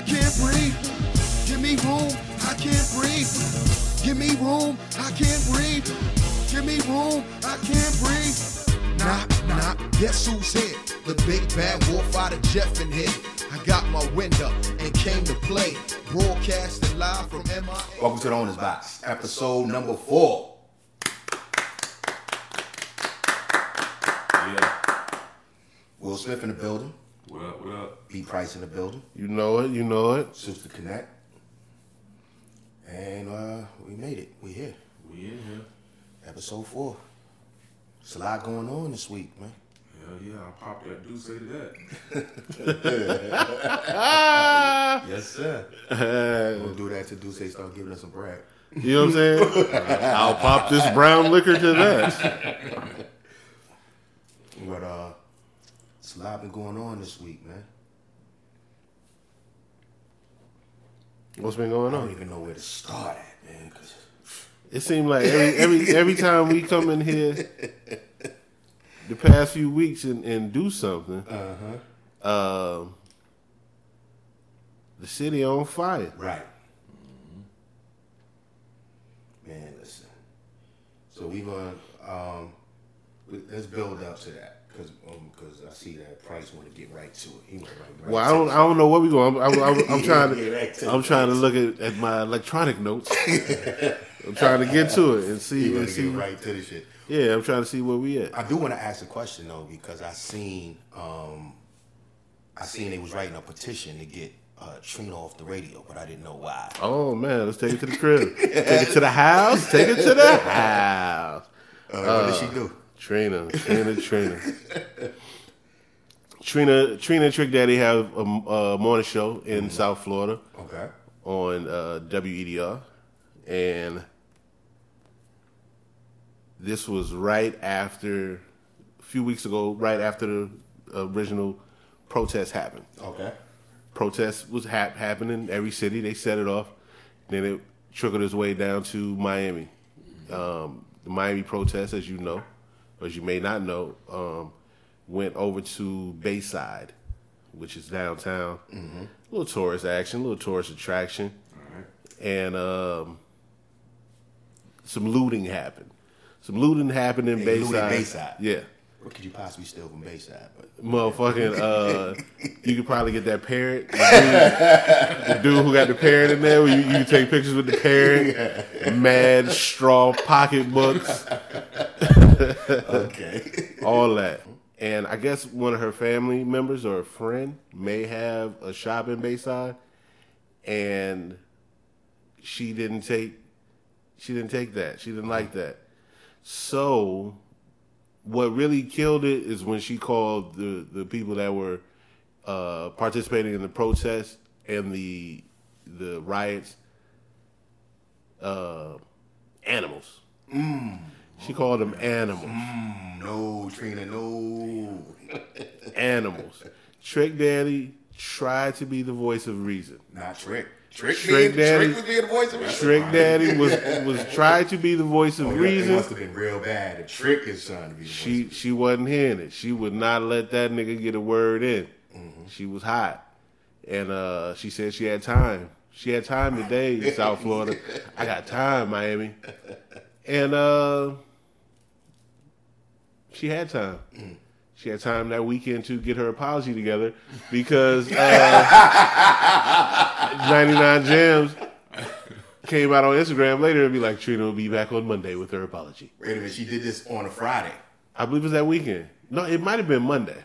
I can't breathe. Give me room, I can't breathe. Give me room, I can't breathe. Give me room, I can't breathe. Knock, knock, guess who's here? The big bad wolf out of Jeff in here. I got my window and came to play. Broadcasting live from MI. Welcome to the Owner's Box, episode number four. Will Smith in the building, What up? What up? B Price in the building, You know it, you know it. Sister Connect. And uh, we made it. We here. We in here. Episode four. It's a lot going on this week, man. Hell yeah, I popped that do say to that. Yes, sir. we'll do that to Duce start giving us a bread. You know what I'm saying? I'll pop this brown liquor to that. But uh, it's a lot been going on this week, man. What's been going on? I don't even know where to start at, man. It seemed like every every every time we come in here, the past few weeks and, and do something, Uh-huh. um, the city on fire. Right. Man, listen. So we gonna um, let's build up to that because because I see that Price want to get right to it. He went right. right Well, I don't it. I don't know where we going. I'm, I'm, I'm, I'm trying right to to I'm it. trying to look at, at my electronic notes. I'm trying to get to it and see and see. get right to the shit. Yeah, I'm trying to see where we at. I do want to ask a question though because I seen um, I seen they was writing a petition to get uh, Trina off the radio, but I didn't know why. Oh man, let's take it to the crib. take it to the house. Take it to the house. Uh, what did she do? Trina, Trina, Trina. Trina, Trina and Trick Daddy have a, a morning show in South Florida Okay. on uh, WEDR, and this was right after a few weeks ago, right after the original protest happened. Okay. Protest was hap- happening in every city. They set it off. Then it trickled its way down to Miami. Um, the Miami protest, as you know, as you may not know, um, went over to Bayside, which is downtown. A little tourist action, a little tourist attraction, and um, some looting happened. Some looting happened in They Bayside. Bayside. Yeah. What could you possibly steal from Bayside? But Motherfucking, uh, you could probably get that parrot. The dude, the dude who got the parrot in there, you, you take pictures with the parrot. Mad straw pocketbooks, okay. all that. And I guess one of her family members or a friend may have a shop in Bayside, and she didn't take, she didn't take that. She didn't like that. So what really killed it is when she called the the people that were uh, participating in the protest and the the riots uh, animals. She called them animals. no, Trina, no. Animals. Trick Daddy tried to be the voice of reason. Not Trick. Trick, Trick being, Daddy. Trick was being the voice of reason. Trick Daddy was was tried to be the voice of Oh, yeah, It reason. must have been real bad. trick his son to be She she wasn't hearing it. She would not let that nigga get a word in. She was hot, and uh, she said she had time. She had time today in South Florida. I got time, Miami, and uh, she had time. She had time that weekend to get her apology together because uh, 99 Jams came out on Instagram later and be like, Trina will be back on Monday with her apology. Wait a minute, she did this on a Friday. I believe it was that weekend. No, it might have been Monday.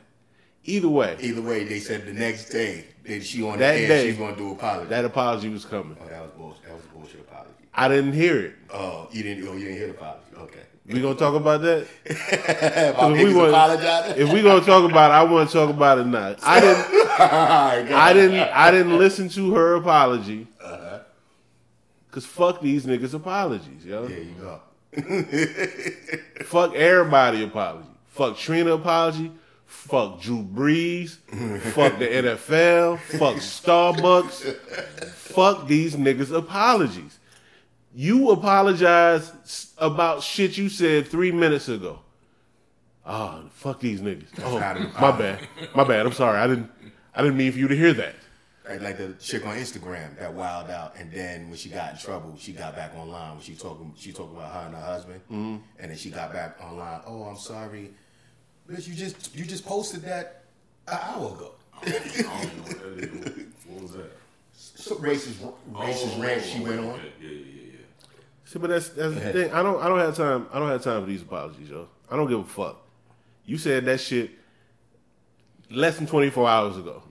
Either way, Either way, they said the next day that she on That the air, day. she's gonna do apology. that apology was coming. oh, that was bullshit. That was a bullshit apology. I didn't hear it. Oh, you didn't. Oh, you didn't hear the apology. Okay. We gonna talk about that? If we want- If we gonna talk about it, I want to talk about it now. I didn't. I didn't. I didn't listen to her apology. Uh-huh. Cause fuck these niggas' apologies, yo. There you go. Fuck everybody apology. Fuck Trina apology. Fuck Drew Brees. fuck the NFL. Fuck Starbucks. fuck these niggas apologies. You apologize about shit you said three minutes ago. Oh, fuck these niggas. Oh, my bad. My bad. I'm sorry. I didn't. I didn't mean for you to hear that. Like, like the chick on Instagram that wild out, and then when she got in trouble, she got back online. When she talking, she talking about her and her husband, Mm-hmm. and then she got back online. Oh, I'm sorry, bitch. You just you just posted that an hour ago. I don't even know what. What was that? So racist racist Oh, rant she went on. Yeah, yeah, yeah. See, but that's that's the thing. I don't I don't have time. I don't have time for these apologies, yo. I don't give a fuck. You said that shit less than twenty four hours ago.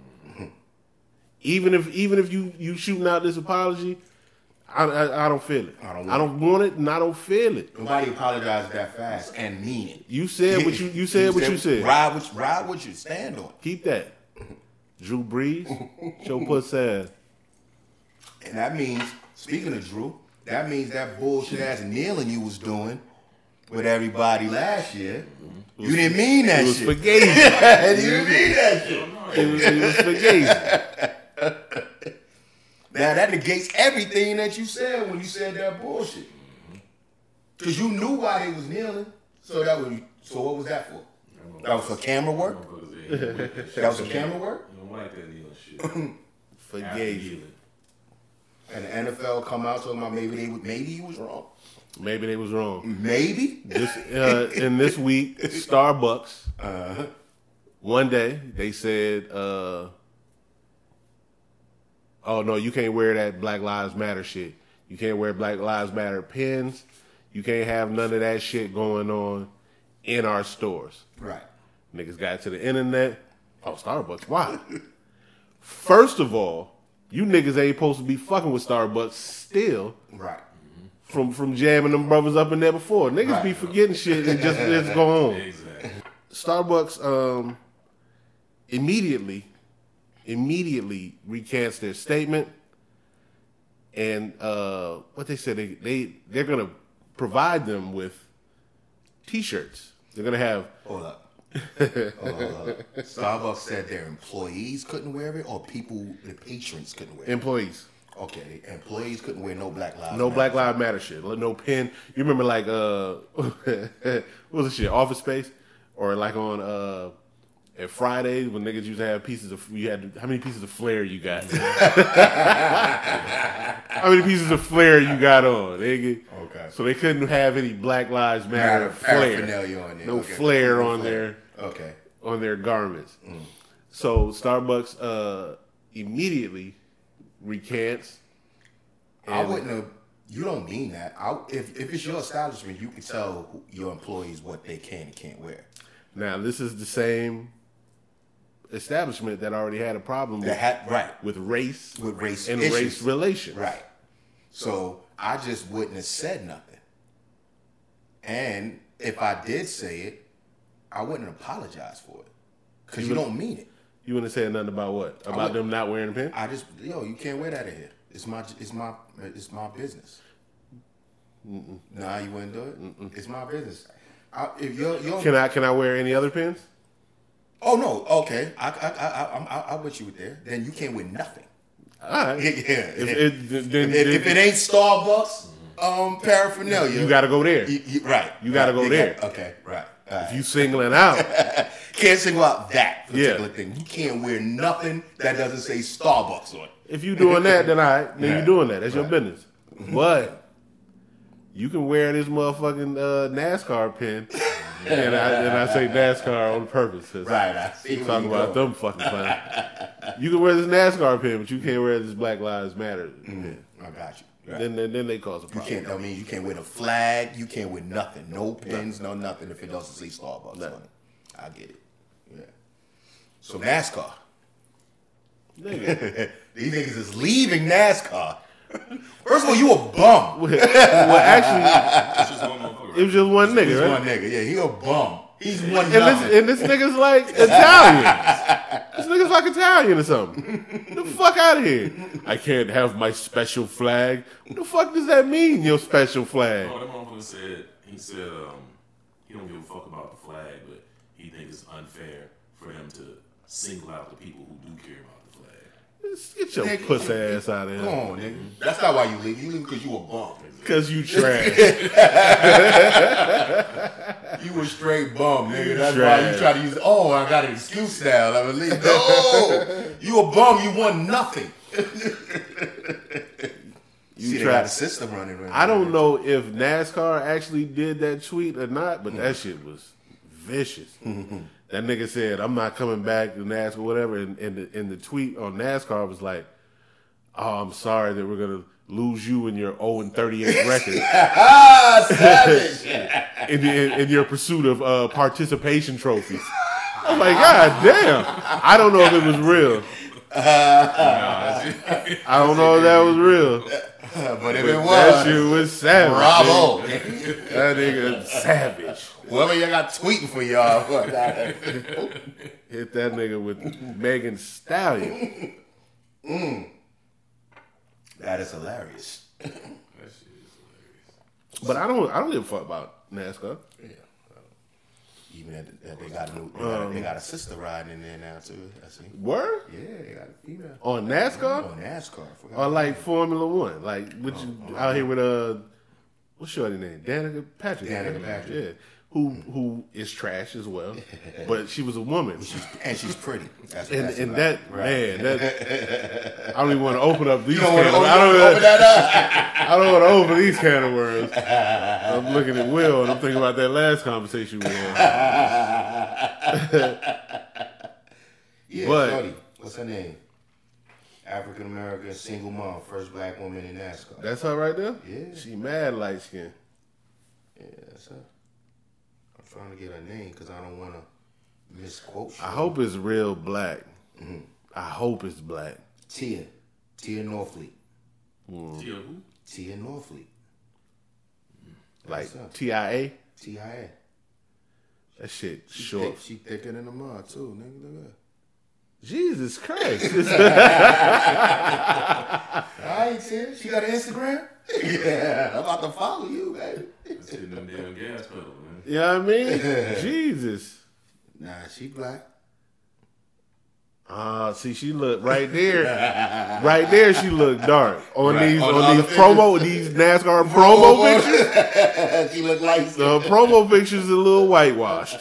Even if even if you you shooting out this apology, I I, I don't feel it. I don't I don't want it, and I don't feel it. Nobody apologized that fast and mean it. You said what you you said what you said. Ride what ride what you stand on, Keep that. Drew Brees, show puss ass. and that means speaking of Drew, that means that bullshit ass kneeling you was doing with everybody last year. Mm-hmm. You didn't mean that It was shit. for gays. you didn't mean that shit. It was, it was for gays. Now that negates everything that you said when you said that bullshit. Mm-hmm. Cause you knew why they was kneeling. So that was so what was that for? That was for camera work? Motherfuckers ain't with that was for camera work? You don't like that kneeling shit. For After kneeling. And the NFL come out talking about maybe they would maybe he was wrong. Maybe they was wrong. Maybe? This uh, in this week, Starbucks. Uh-huh. One day they said, uh, "Oh no, you can't wear that Black Lives Matter shit. You can't wear Black Lives Matter pins. You can't have none of that shit going on in our stores." Right. Niggas got to the internet. Oh, Starbucks. Why? First of all, you niggas ain't supposed to be fucking with Starbucks still Right. from from jamming them brothers up in there before. Niggas be forgetting shit and just let's go on. Exactly. Starbucks um immediately immediately recants their statement and uh what they said they, they they're gonna provide them with t-shirts. They're gonna have Hold up. Hold up, hold up. Starbucks said their employees couldn't wear it or people the patrons couldn't wear it. employees. Okay, employees couldn't wear no black lives. No Matter. Black Lives Matter shit. No pen. You remember like uh what was the shit? Office Space? Or like on uh at Fridays when niggas used to have pieces of you had how many pieces of flair you got? how many pieces of flair you got on, nigga? Okay. So they couldn't have any Black Lives Matter Matter flair. on there. No Okay. flair on there Okay. on their garments. So Starbucks uh immediately recants I wouldn't have. You don't mean that. I, if if it's your establishment, you can tell your employees what they can and can't wear. Now this is the same establishment that already had a problem with, had right, with race With race and issues. race relations. right. So I just wouldn't have said nothing. And if I did say it, I wouldn't apologize for it because you don't mean it. You wouldn't say nothing about what? About them not wearing a pin? I just yo, you can't wear that in here. It's my it's my it's my business. Nah, you wouldn't do it. It's my business. I, if you're, you're Can I can I wear any other pins? Oh no, okay. I I I I I'm, I, I with you there. Then you can't win nothing. All right. Yeah, If, if, it, then, then if it ain't Starbucks um paraphernalia, you got to go there. you, you- right. You gotta right, go there. got- okay, right. Right. If you singling out, can't single out that particular Yeah. thing. You can't wear nothing that doesn't say Starbucks on it. if you doing that, then I then Right. you doing that. That's your business. But you can wear this motherfucking uh, NASCAR pin, and I and I say NASCAR on purpose. Right. I see. where Talking about them fucking clowns. you can wear this NASCAR pin, but you can't wear this Black Lives Matter pin. I got you. Right. Then, then then they cause a You problem. can't. I mean, you can't wear the flag. You can't wear nothing. No pins. No nothing. If it doesn't say Starbucks on it, I get it. Yeah. So NASCAR. Nigga. These niggas is leaving NASCAR. First of all, you a bum. well, actually, It's just one motherfucker. it was just one He's nigga, one right? nigga. Yeah, he a bum. He's one And this, and this nigga's like Italian. this nigga's like Italian or something. Get the fuck out of here. I can't have my special flag. What the fuck does that mean, your special flag? Oh, that motherfucker said he said um, he don't give a fuck about the flag, but he thinks it's unfair for them to single out the people who do care about the flag. Just Get your Nigga. puss ass out of here. Come on, nigga. That's not why you leave. You leave because you a bum. Cause you trash. You was straight bum, nigga. That's why you Trash. try to use. Oh, I got an excuse now. I believe. No, you a bum. You won nothing. You See, try- got a system running. Right I don't know if NASCAR actually did that tweet or not, but that shit was vicious. That nigga said, "I'm not coming back to NASCAR, whatever." And, and, the, and the tweet on NASCAR was like, "Oh, I'm sorry that we're gonna lose you in your 0 and 38 record Ah, savage. in, in, in your pursuit of uh, participation trophies." I'm like, God damn! I don't know if it was real. I don't know if that was real. but if it was, That was, shit was savage. bravo. That nigga savage. Whoever y'all got tweeting for y'all. Hit that nigga with Megan Stallion. Mm. that is hilarious. That shit is hilarious. But I don't I don't give a fuck about NASCAR. Even that they got a new, they got, a, they got a sister riding in there now too. I see. Word? Yeah, they got a female On NASCAR? on NASCAR. Or like Formula One? Like which out here with uh what's shorty name? Danica Patrick. Danica Patrick. Yeah. Who who is trash as well. But she was a woman. and she's pretty. That's, And that's and about that. Right. man, that I don't even want to open up these You don't can want of, to I don't open that up. I don't want to open these can of worms. I'm looking at Will and I'm thinking about that last conversation we had. Yeah, But- Shorty. What's her name? African American single mom, first black woman in NASCAR. That's her right there? Yeah. She mad light skin. yeah, that's her. I'm trying to get her name because I don't want to misquote. I hope it's real black. Mm-hmm. I hope it's black. Tia, Tia Norfleet, mm. Tia who? Tia Norfleet, Like That's her. TIA. TIA. That shit She short. thick, she thicker than the mud too, nigga. Look at her. Jesus Christ. I ain't see it. She got an Instagram? yeah, I'm about to follow you, baby. That's hitting them damn gas pedal, man. You know what I mean? Jesus. Nah, she black. Ah, see, she look right there. right there, she look dark on Right, these on on, these promo these NASCAR promo pictures. she look like The promo pictures a little whitewashed.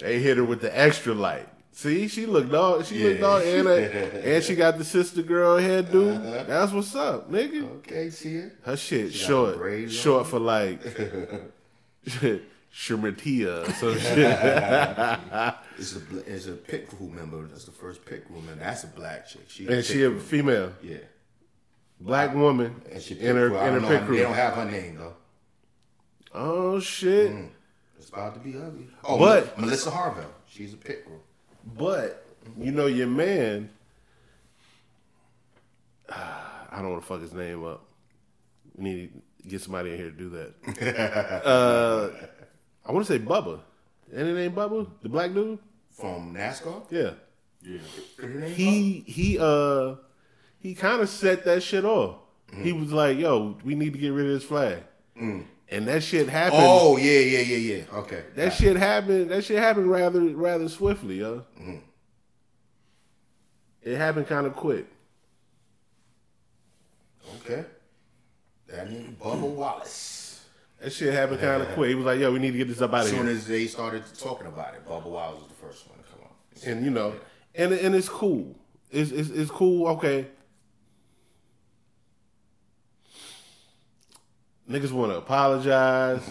They hit her with the extra light. See, she looked dog. She looked Yeah. dog, and, and she got the sister girl hairdo. Uh-huh. That's what's up, nigga. Okay, Tia. Her shit She short, short on. for like Shirmatia or some shit. It's a it's a pit crew member. That's the first pit crew member. That's a black chick. She and she a female, yeah. black woman And she in her in her pit know. They don't have her name though. Oh shit! Mm. It's about to be ugly. Oh, But- Melissa Harville. She's a pit crew. But you know your man. I don't want to fuck his name up. We need to get somebody in here to do that. uh, I want to say Bubba. It name Bubba? The black dude? From NASCAR. Yeah. Yeah. He he uh he kind of set that shit off. He was like, "Yo, we need to get rid of this flag," and that shit happened. Oh yeah, yeah, yeah, yeah. Okay. That shit happened. That shit happened rather rather swiftly, yo. Mm-hmm. It happened kind of quick. Okay. That nigga Bubba Wallace. That shit happened kind of quick. He was like, "Yo, we need to get this up out of here." as soon as they started talking about it, Bubba Wallace was the first one to come up. And you know, and and it's cool. It's it's, it's cool. Okay. Niggas want to apologize.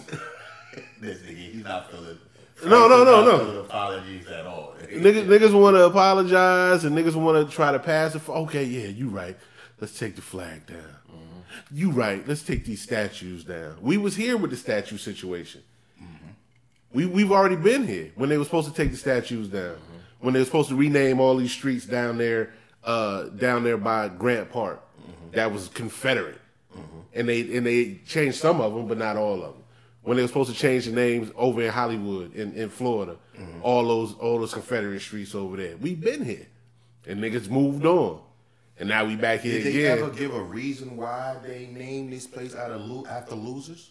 This nigga, he's not feeling. No, no, no, no. apologies at all. niggas niggas want to apologize, and niggas want to try to pass it. For, okay, yeah, you right. Let's take the flag down. Mm-hmm. You right. Let's take these statues down. We was here with the statue situation. Mm-hmm. We we've already been here when they were supposed to take the statues down. Mm-hmm. When they were supposed to rename all these streets down there, uh, down there by Grant Park, that was Confederate, and they and they changed some of them, but not all of them. When they were supposed to change the names over in Hollywood, in, in Florida, mm-hmm. all those all those Confederate streets over there, we've been here, and niggas moved on, and now we back here Did they again. ever give a reason why they named this place out of lo- after losers?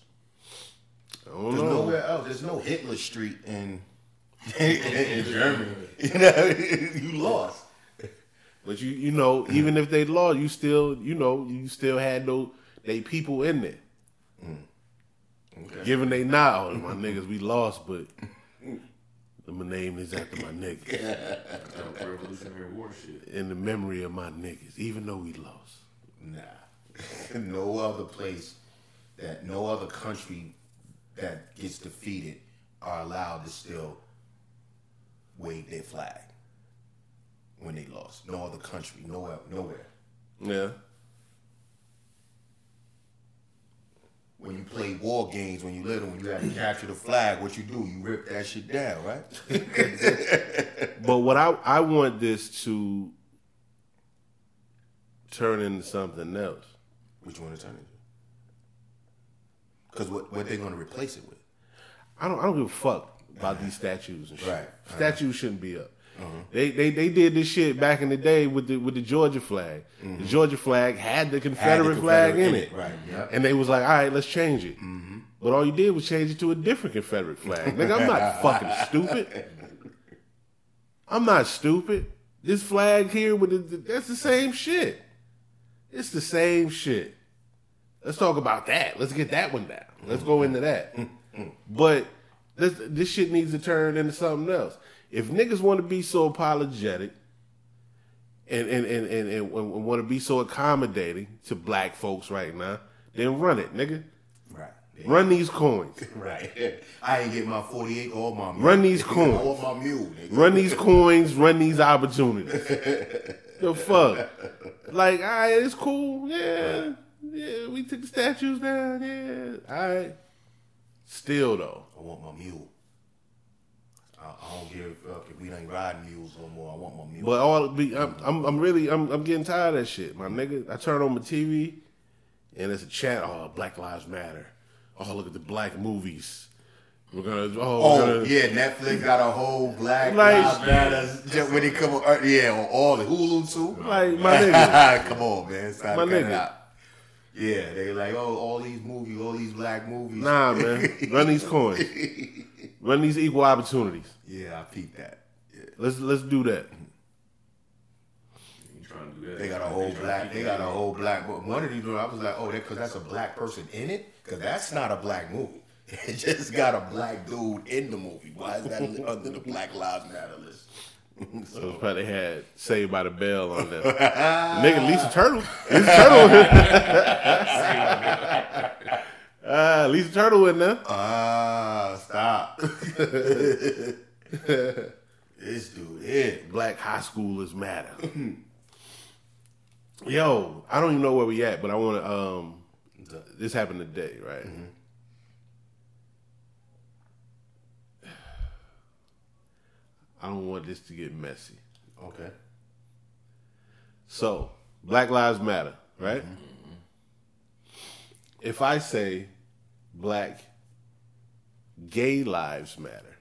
I don't There's know. nowhere else. There's no Hitler Street in in Germany. You know, you lost. But you you know, even mm. if they lost, you still you know you still had those they people in there. Mm. Giving they not, oh, my niggas, we lost, but my name is after my niggas. That Revolutionary War shit. In the memory of my niggas, even though we lost. Nah. no other place that no other country that gets defeated are allowed to still wave their flag when they lost. No other country, nowhere, nowhere. Yeah. When you play war games, when you little, when you had to capture the flag, what you do? You rip that shit down, right? But what I I want this to turn into something else. Which one to turn into? Because what what they gonna replace it with? I don't I don't give a fuck about these statues and shit. Right. Statues shouldn't be up. They, they they did this shit back in the day with the with the Georgia flag. The mm-hmm. Georgia flag had the Confederate, flag Confederate in in it, it, right, yep. And they was like, all right, let's change it. Mm-hmm. But all you did was change it to a different Confederate flag. Nigga, I'm not fucking stupid. I'm not stupid. This flag here with the, that's the same shit. It's the same shit. Let's talk about that. Let's get that one down. Let's go into that. Mm-hmm. But this this shit needs to turn into something else. If niggas want to be so apologetic and and and and, and, want to be so accommodating to black folks right now, then run it, nigga. Right. Run these coins. Right. I ain't get my 48 or my mule. Run these coins. Or my mule, nigga. Run these coins, run these opportunities. the fuck? Like, all right, it's cool. Yeah. Yeah, we took the statues down. Yeah. All right. Still, though. I want my mule. I, I don't give a fuck if we ain't riding mules no more. I want my mule. But all be, I'm, I'm, I'm really, I'm, I'm getting tired of that shit, my nigga. I turn on my TV, and it's a chat. Oh, Black Lives Matter. Oh, look at the black movies. We're gonna. Oh, Oh we're gonna, yeah, Netflix got a whole Black Like- Lives Matter when they come on. uh, Yeah, on all the Hulu too. Like my nigga. come on, man, time My to cut it nigga. out. Yeah, they like oh all these movies, all these black movies. Nah, man. Run these coins. Run these equal opportunities. Yeah, I peeped that. Yeah. Let's let's do that. You trying to do that? They got a whole black. They got a whole black. But one of these, I was like, oh, that because that's a black person in it. Because that's not a black movie. It just got a black dude in the movie. Why is that under the Black Lives Matter list? So it's probably had Saved by the Bell on there. Nigga, Lisa Turtle. Lisa Turtle. Ah, Lisa Turtle in there. Ah, stop. this dude here. Black high schoolers matter. Yo, I don't even know where we at, but I want to. Um, this happened today, right? I don't want this to get messy. Okay. So, Black Lives Matter, right? If I say Black Gay Lives Matter,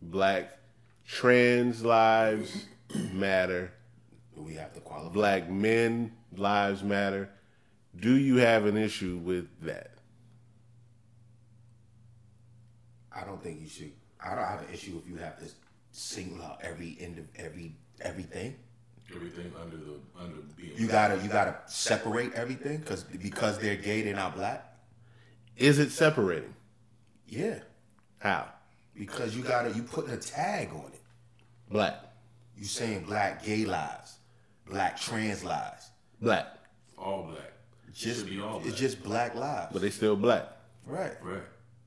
Black Trans Lives Matter, We have to qualify. Black Men Lives Matter, do you have an issue with that? I don't think you should. I don't have an issue if you have to single out every end of every everything. Everything under the under being You gotta you gotta separate everything because because they're gay, they're not black. Is it separating? Yeah, How? because you gotta you putting a tag on it. Black. You saying black gay lives, black trans lives. Black. all black. Just Should be all black. it's just black lives. But they still black. right. right.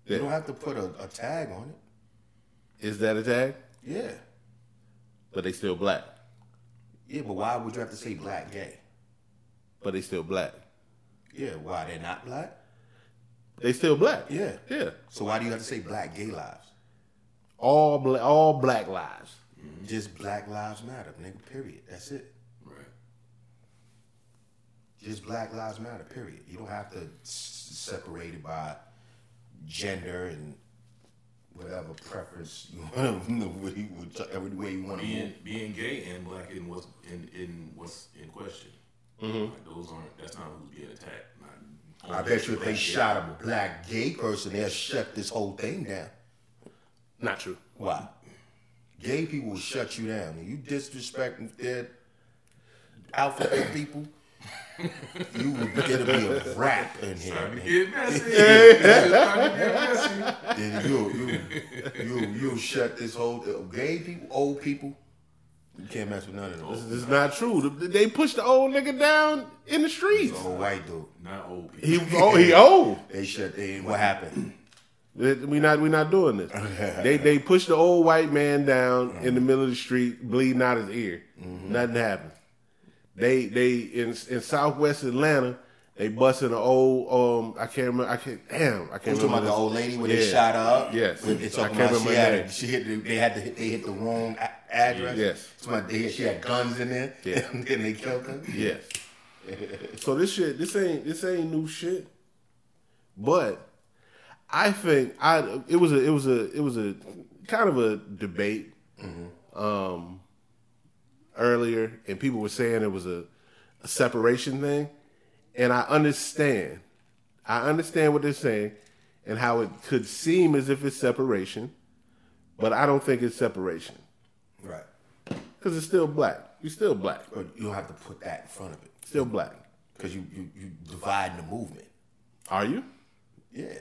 You don't have to put a, a tag on it. Is that a tag? Yeah. But they still black. Yeah, but why would you have to say black gay? But they still black. Yeah, why they're not black? They still black. Yeah. Yeah. So why do you have to say black gay lives? All black all black lives. Just black lives matter, nigga. Period. That's it. Right. Just Black Lives Matter. Period. You don't have to s- separate it by gender and whatever preference you want to, every way you want to Being move. being gay and black in what's in, in what's in question. Mm-hmm. Like those aren't that's not who's being attacked. Not, I bet you if they shot a black gay person, they'll shut this whole thing down. Not true. Why? Gay people will shut you down. You disrespect their alphabet people. you would get to be a rap in here. Trying to get messy. Trying to get messy. Then you you you you shut this whole gay people, old people. You can't mess with none of those. It's not true. They pushed the old nigga down in the streets. The old white dude. Not old people. He oh he old. They shut. They, what happened? We not we not doing this. They they pushed the old white man down in the middle of the street, bleeding out his ear. Nothing happened. They they in in Southwest Atlanta, they busting an old um I can't remember I can't damn I can't talking remember about the old lady when they shot up? Yes. When They I talking can't about she remember had her a, name. she hit the, they had to hit, they hit the wrong a- address. Yes. About they, she had guns in there. Yeah. and they killed her. Yes. so this shit, this ain't this ain't new shit. But I think I it was a it was a it was a kind of a debate um earlier, and people were saying it was a, a separation thing, and I understand. I understand what they're saying and how it could seem as if it's separation, but I don't think it's separation Right. because it's still black. You're still black. But you don't have to put that in front of it Still black. because you you you divide the movement. Are you? Yeah.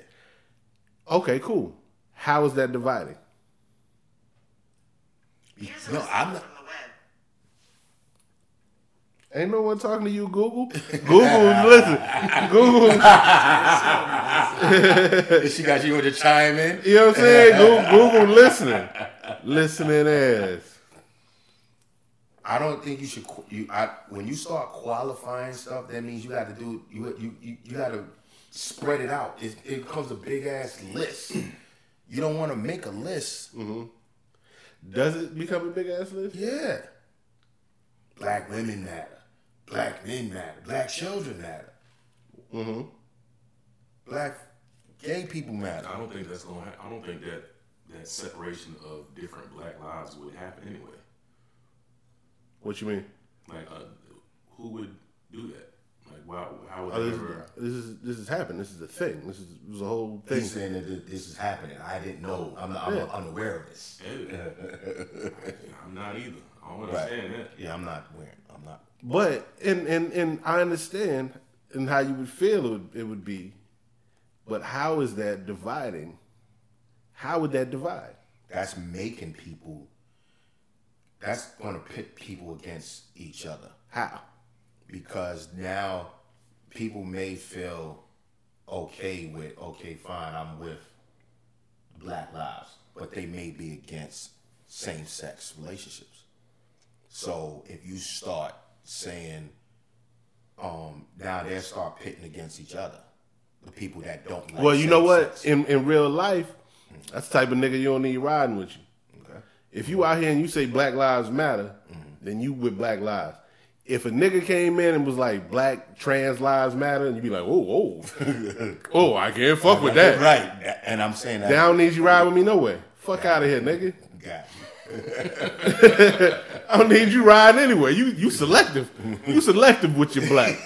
Okay, cool. How is that dividing? No, I'm not. From the web. Ain't no one talking to you, Google. Google, listen. Google, she got you to chime in. you know what I'm saying? Google, Google listening. Listening as. I don't think you should. You I, when you start qualifying stuff, that means you got to do. You you you, you got to spread it out. It, it becomes a big ass list. You don't want to make a list. Mm-hmm. Does it become a big ass list? Yeah. Black women matter. Black men matter. Black children matter. Mm-hmm. Black gay people matter. I don't think that's gonna. Ha- I don't think that that separation of different black lives would happen anyway. What you mean? Like, uh, who would do that? Like, why? How would Oh, this, ever? this is this is happening. This is a thing. This is, this is a whole thing. He's saying that this is happening. I didn't know. I'm, not, I'm Yeah. unaware of this. Hey, I'm not either. I don't understand that. Yeah, I'm not aware. I'm not. But and and and I understand and how you would feel it would, it would be, but how is that dividing? How would that divide? That's making people. That's going to pit people against each other How? because now people may feel okay with okay, fine, I'm with Black Lives, but they may be against same-sex relationships. So if you start saying, um, now they start pitting against each other, the people that don't. like Well, you know what? In in real life, that's the type of nigga you don't need riding with you. Okay. If you out here and you say Black Lives Matter, then you with Black Lives. If a nigga came in and was like Black Trans Lives Matter, and you be like, oh, oh, oh, I can't fuck with that. Right. And I'm saying that. They don't need you ride with me nowhere. Fuck out of here, nigga. Got I don't need you riding anyway. You you selective. You selective with your black.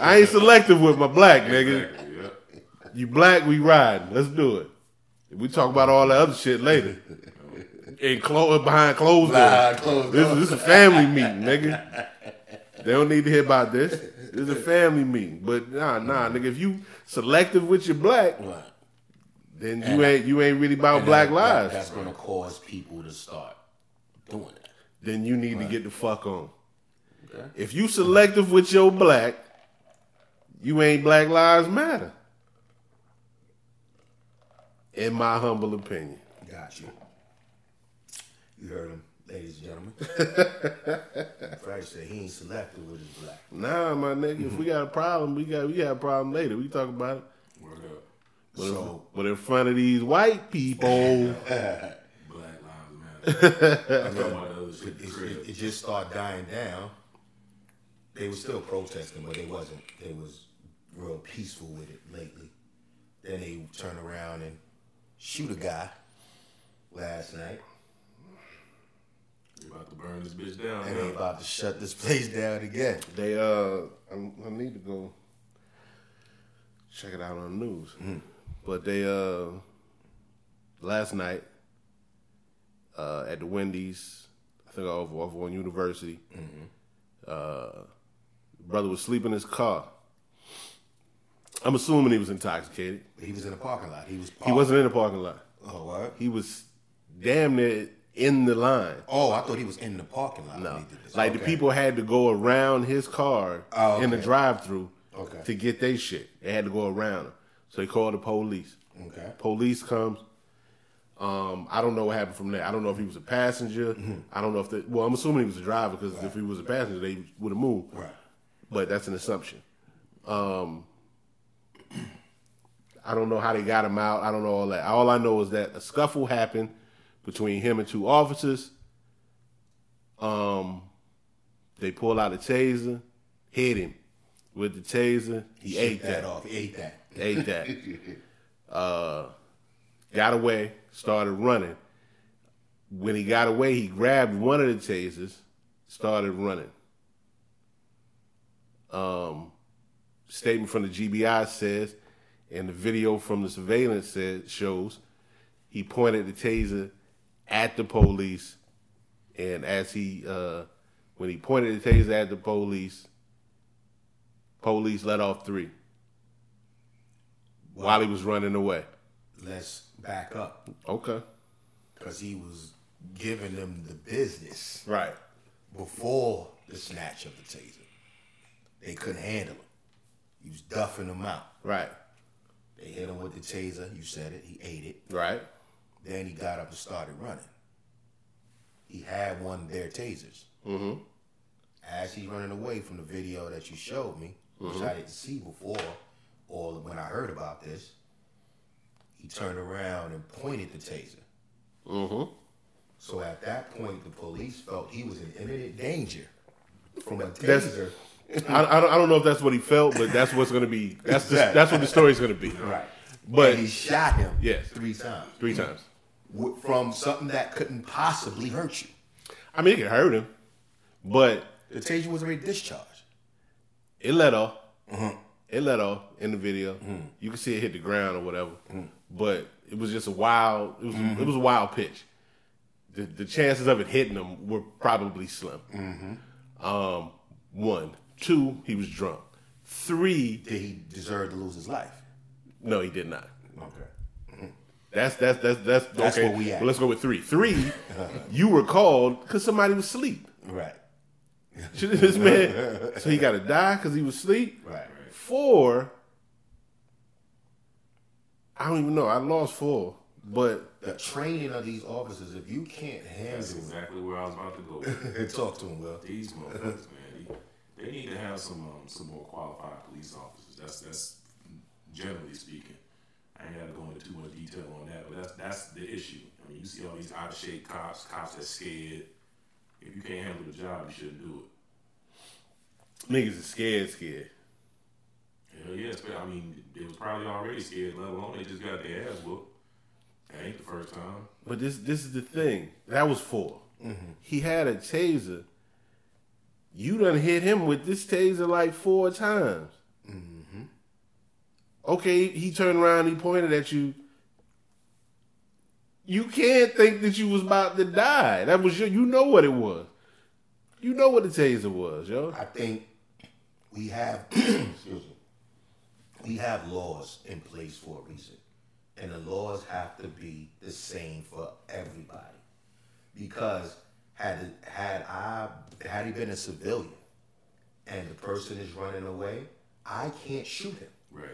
I ain't selective with my black, nigga. Exactly, yeah. You black, we ride. Let's do it. We talk about all that other shit later. And clo- uh, behind closed doors. Closed This, doors. this is a family meeting, nigga. They don't need to hear about this. This is a family meeting. But nah, nah, nigga. If you selective with your black, then you And- ain't you ain't really about black that- lives. That's going to cause people to start doing that. Then you need to get the fuck on. Okay. If you selective with your black, you ain't Black Lives Matter. In my humble opinion. Got you. You heard him, ladies and gentlemen. Fresh said he ain't selective with his black. Nah, my nigga, if we got a problem, we got we got a problem later. We talk about it. Word up. So But in front of these white people, Black Lives Matter. I'm talking about the other shit. it, it, it just started dying down. They were still protesting, but they wasn't. They was real peaceful with it lately. Then they turn around and shoot a guy last night, They about to burn this bitch down. and they about to shut this place down again. they uh, I'm, I need to go check it out on the news. But they uh, last night uh, at the Wendy's, I think off on University, uh, Brother was sleeping in his car. I'm assuming he was intoxicated. He was in a parking lot. He was. He wasn't in a parking lot. Oh what? He was damn near in the line. Oh, I thought he was in the parking lot. No, when he did this. like the people had to go around his car Oh, in the drive-through Okay. to get their shit. They had to go around him, so they called the police. Okay. Police comes. Um, I don't know what happened from there. I don't know if he was a passenger. Mm-hmm. I don't know if the well, I'm assuming he was a driver because if he was a passenger, they would have moved. Right. But that's an assumption. Um, I don't know how they got him out. I don't know all that. All I know is that a scuffle happened between him and two officers. Um, they pulled out a taser, hit him with the taser. He, He ate ate that. that off. He ate that. He Ate that. uh, got away, started running. When he got away, he grabbed one of the tasers, started running. Um, statement from the GBI says, and the video from the surveillance says shows, he pointed the taser at the police, and as he, uh, when he pointed the taser at the police, police let off three while he was running away. Let's back up Okay. because he was giving them the business Right. before the snatch of the taser. They couldn't handle him. He was duffing them out. Right. They hit him with the taser. You said it. He ate it. Right. Then he got up and started running. He had one of their tasers. Mm-hmm. As he's running away from the video that you showed me, which Mm-hmm. I didn't see before, or when I heard about this, he turned around and pointed the taser. Mm-hmm. So at that point, the police felt he was in imminent danger from a taser. I, I, don't, I don't know if that's what he felt, but that's what's going to be. That's the, that's what the story's going to be. Right. But and he shot him Yes. three times three times. from something that couldn't possibly hurt you. I mean, it could hurt him, but The taser was already discharged. it let off. It let off in the video. Mm-hmm. You can see it hit the ground or whatever, mm-hmm. but it was just a wild. It was mm-hmm. it was a wild pitch. The, the chances of it hitting him were probably slim. Um, one, two, he was drunk. Three, Did he deserve to lose his life? no, he did not. Okay. That's that's that's that's, That's okay. where we at. Well, let's go with three. Three, you were called because somebody was asleep. Right. this man, so he got to die because he was asleep. Right. Four, I don't even know. I lost four, but The training of these officers, if you can't That's handle exactly where I was about to go. it, talk to them, Will. These motherfuckers, man, they, they need to have some um, some more qualified police officers. That's that's generally speaking. I ain't got to go into too much detail on that, but that's that's the issue. I mean, you see all these out of shape cops, cops that scared. If you can't handle the job, you shouldn't do it. niggas is scared, scared. Hell yes, but I mean, it was probably already scared. Let alone they just got their ass whooped. That ain't the first time. But this this is the thing. That was 4 mm-hmm. He had a taser. You done hit him with this taser like four times. Mm-hmm. Okay, he turned around, he pointed at you. You can't think that you was about to die. That was your, you know what it was. You know what the taser was, yo. I think we have excuse me, we have laws in place for a reason. And the laws have to be the same for everybody. Because had had I had he been a civilian and the person is running away, I can't shoot him. Right.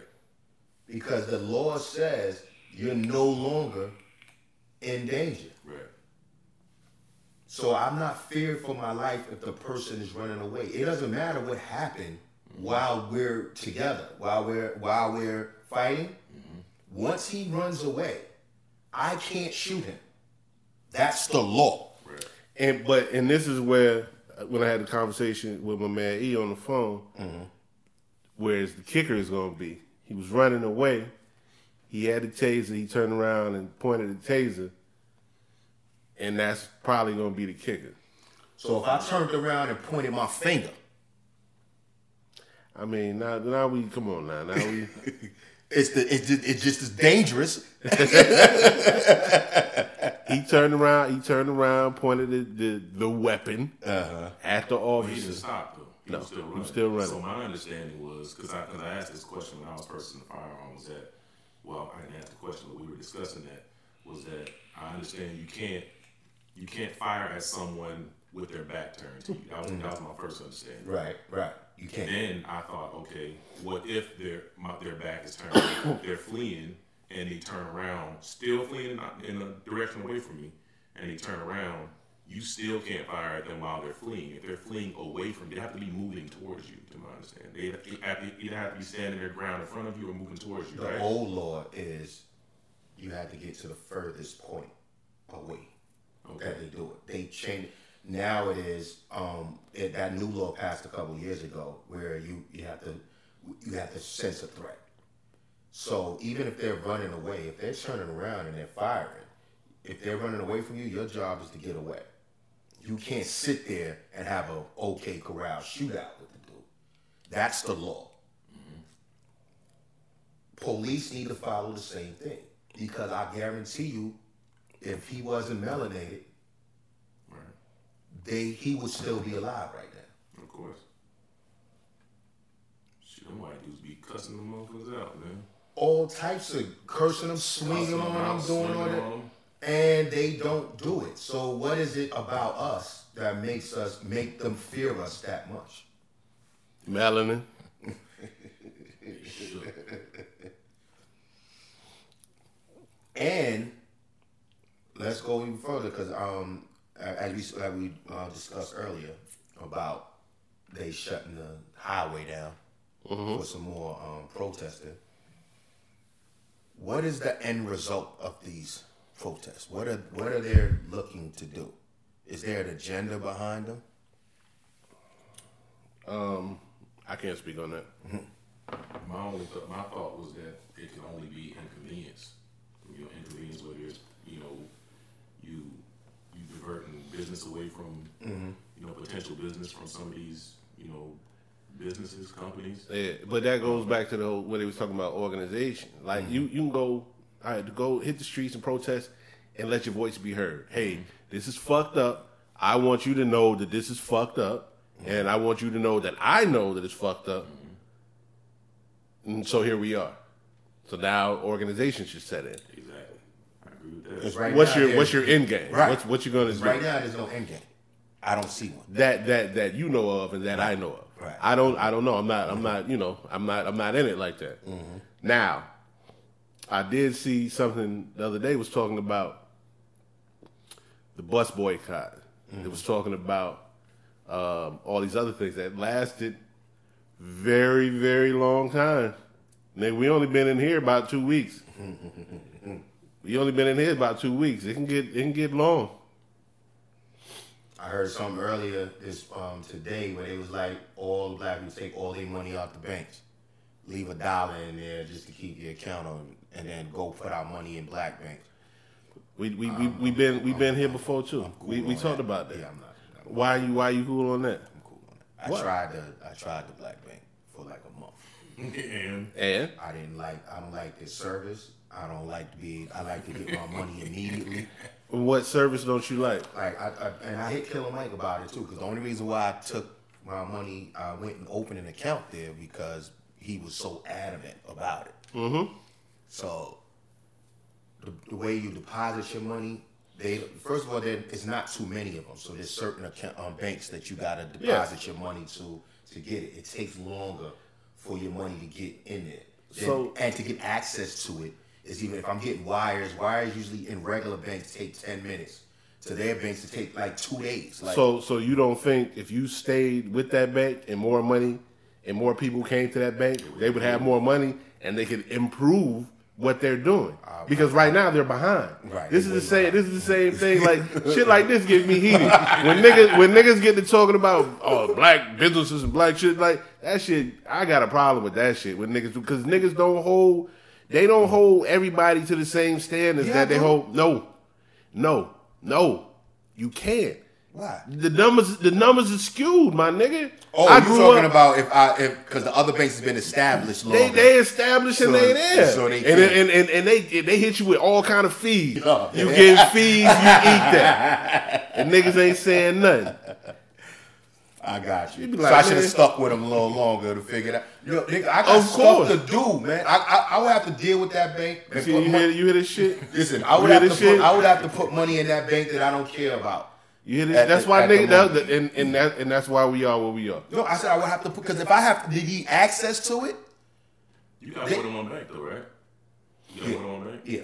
Because the law says you're no longer in danger. Right. So I'm not feared for my life if the person is running away. It doesn't matter what happened while we're together, while we're while we're fighting. Mm-hmm. Once he runs away, I can't shoot him. That's the law. Right. And but and this is where when I had the conversation with my man E on the phone, mm-hmm. whereas the kicker is going to be, he was running away. He had the taser. He turned around and pointed the taser, and that's probably going to be the kicker. So if I turned around and pointed my finger, I mean, now now we come on now. Now we it's the it's just, it's just as dangerous. he turned around. He turned around, pointed the the, the weapon Uh-huh. at the But he should officer. stop though. He No, was still he running. was still running. So my understanding was because I, cause I asked this question when I was purchasing the firearm was that well I didn't ask the question but we were discussing that was that I understand you can't you can't fire at someone with their back turned to you. That was, that was my first understanding. Right, right. You can't. Then I thought, okay, what if their my, their back is turned, they're fleeing, and they turn around, still fleeing in, in a direction away from me, and they turn around, you still can't fire at them while they're fleeing. If they're fleeing away from, they have to be moving towards you. To my understanding, they have to, either have to be standing their ground in front of you or moving towards you. The right? old law is you had to get to the furthest point away Okay. that they do it. They change. Now it is um, it, that new law passed a couple years ago where you, you have to you have to sense a threat. So even if they're running away, if they're turning around and they're firing, if they're running away from you, your job is to get away. You can't sit there and have a O.K. Corral shootout with the dude. That's the law. Police need to follow the same thing because I guarantee you, if he wasn't melanated. They he would still be alive right now. Of course. Shit, them white dudes be cussing them motherfuckers out, man. All types of cursing them, swinging Cussing on them them, out, doing all swinging that, and they don't do it. So what is it about us that makes us make them fear us that much? Melanin. And let's go even further because um, a- as we like we uh, discussed earlier about they shutting the highway down for some more um, protesting. What is the end result of these protests? What are what are they looking to do? Is there an agenda behind them? Um, I can't speak on that. My only th- my thought was that it can only be inconvenience. You know, inconvenience whether it's you know you you diverting business away from mm-hmm. you know potential business from some of these you know businesses companies. Yeah, but that goes back to the whole, when they was talking about organization. Like you, you can go, all right, to go hit the streets and protest and let your voice be heard. Hey, mm-hmm. this is fucked up. I want you to know that this is fucked up, and I want you to know that I know that it's fucked up. Mm-hmm. And so here we are. So now organizations should set in. Exactly, I agree with that. Because right what's now, your what's your end game? Right. What's what you gonna do? Right now, there's no end game. I don't see one. that that that you know of and that I know of. Right. I don't I don't know. I'm not I'm not you know I'm not I'm not in it like that. Mm-hmm. Now, I did see something the other day was talking about the bus boycott. It was talking about um, all these other things that lasted very very long time. Nigga, we only been in here about two weeks. we only been in here about two weeks. It can get it can get long. I heard something earlier this um, today where they was like all black people take all their money out the banks, leave a dollar in there just to keep your account on, and then go put our money in black banks. We we we we been we been here before too. Cool we we talked that. about that. Yeah, I'm not. I'm, Why you why you cool on that? I'm cool on that. I What? tried the I tried the black bank for like a month. and And I didn't like. I don't like their service. I don't like to be. I like to get my money immediately. what service don't you like? Like I, I and I hit Killer Mike about it too, because the only reason why I took my money, I went and opened an account there because he was so adamant about it. Mm-hmm. So the, the way you deposit your money, they first of all, there it's not too many of them. So there's certain account, um, banks that you gotta deposit your money to to get it. It takes longer for your money to get in there. Then- So- and to get access to it is even if I'm getting wires, wires usually in regular banks take ten minutes. To their banks to take like two days. Like So so you don't think if you stayed with that bank and more money and more people came to that bank, they would have more money and they could improve what they're doing. Because right now they're behind. Right, This is the same this is the same thing like shit like this get me heated. When niggas when niggas get to talking about oh black businesses and black shit like that shit I got a problem with that shit with niggas because niggas don't hold they don't hold everybody to the same standards Yeah, that they hold no. No. No. You can't. Why? The numbers, the numbers are skewed, my nigga. Oh, I you talking up. about if I if because the other banks has been established longer. they they established and So- they there, so they and, and and and they they hit you with all kind of fees. Yeah. You get fees, you eat that, and niggas ain't saying nothing. I got you. You be so I should have stuck with him a little longer to figure it out. Yo, nigga, I got Of stuff course. to do, man. I, I I would have to deal with that bank. and See, you mon- hear, you hear this shit? Listen, I would You hear have to this put? I would have to put money in that bank that I don't care about. You hear this? At that's the- why at nigga, that, moment. and, and that and that's why we are where we are. No, I said I would have to put because if I have to need access to it, You got more than one bank though, right? You got more than one bank. yeah.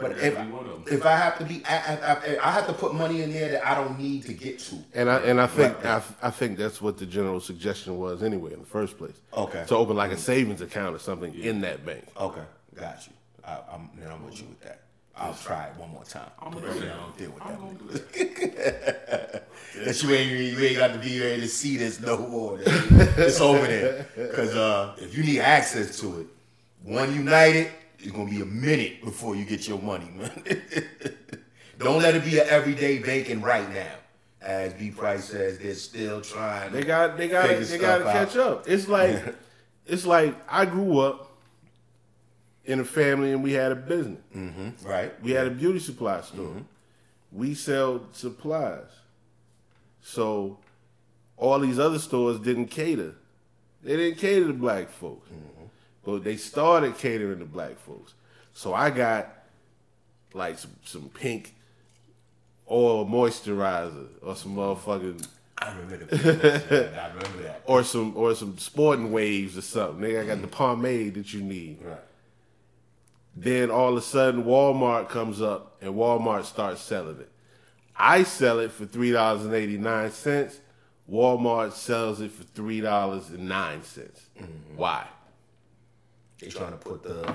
But That's if, be one of them. if I have to be, I, I, I- I have to put money in there that I don't need to get to. And I and I think Right. I, I think that's what the general suggestion was anyway in the first place. Okay. To open like a savings account or something in that bank. Okay, got you. I, I'm, then I'm with you with that. I'll try it one more time. I'm gonna do don't deal with I'm that. gonna do that. That you ain't you ain't got to be ready to see this no more. It's over there. Cause uh, if you need access to it, one United, it's gonna be a minute before you get your money, man. Don't let it be an everyday banking right now. As B Price says, they're still trying. They got they got they got to catch up. It's like it's like I grew up in a family and we had a business. Mm-hmm. right. We had a beauty supply store. Mm-hmm. We sell supplies. So all these other stores didn't cater. They didn't cater to black folks. Mm-hmm. But they started catering to black folks. So I got like some, some pink oil moisturizer or some motherfucking I remember the I remember that. or some or some sporting waves or something. Nigga, I got the pomade that you need. Right. Then all of a sudden Walmart comes up and Walmart starts selling it. I sell it for three dollars and eighty nine cents. Walmart sells it for three dollars and nine cents. Mm-hmm. Why? They trying to put the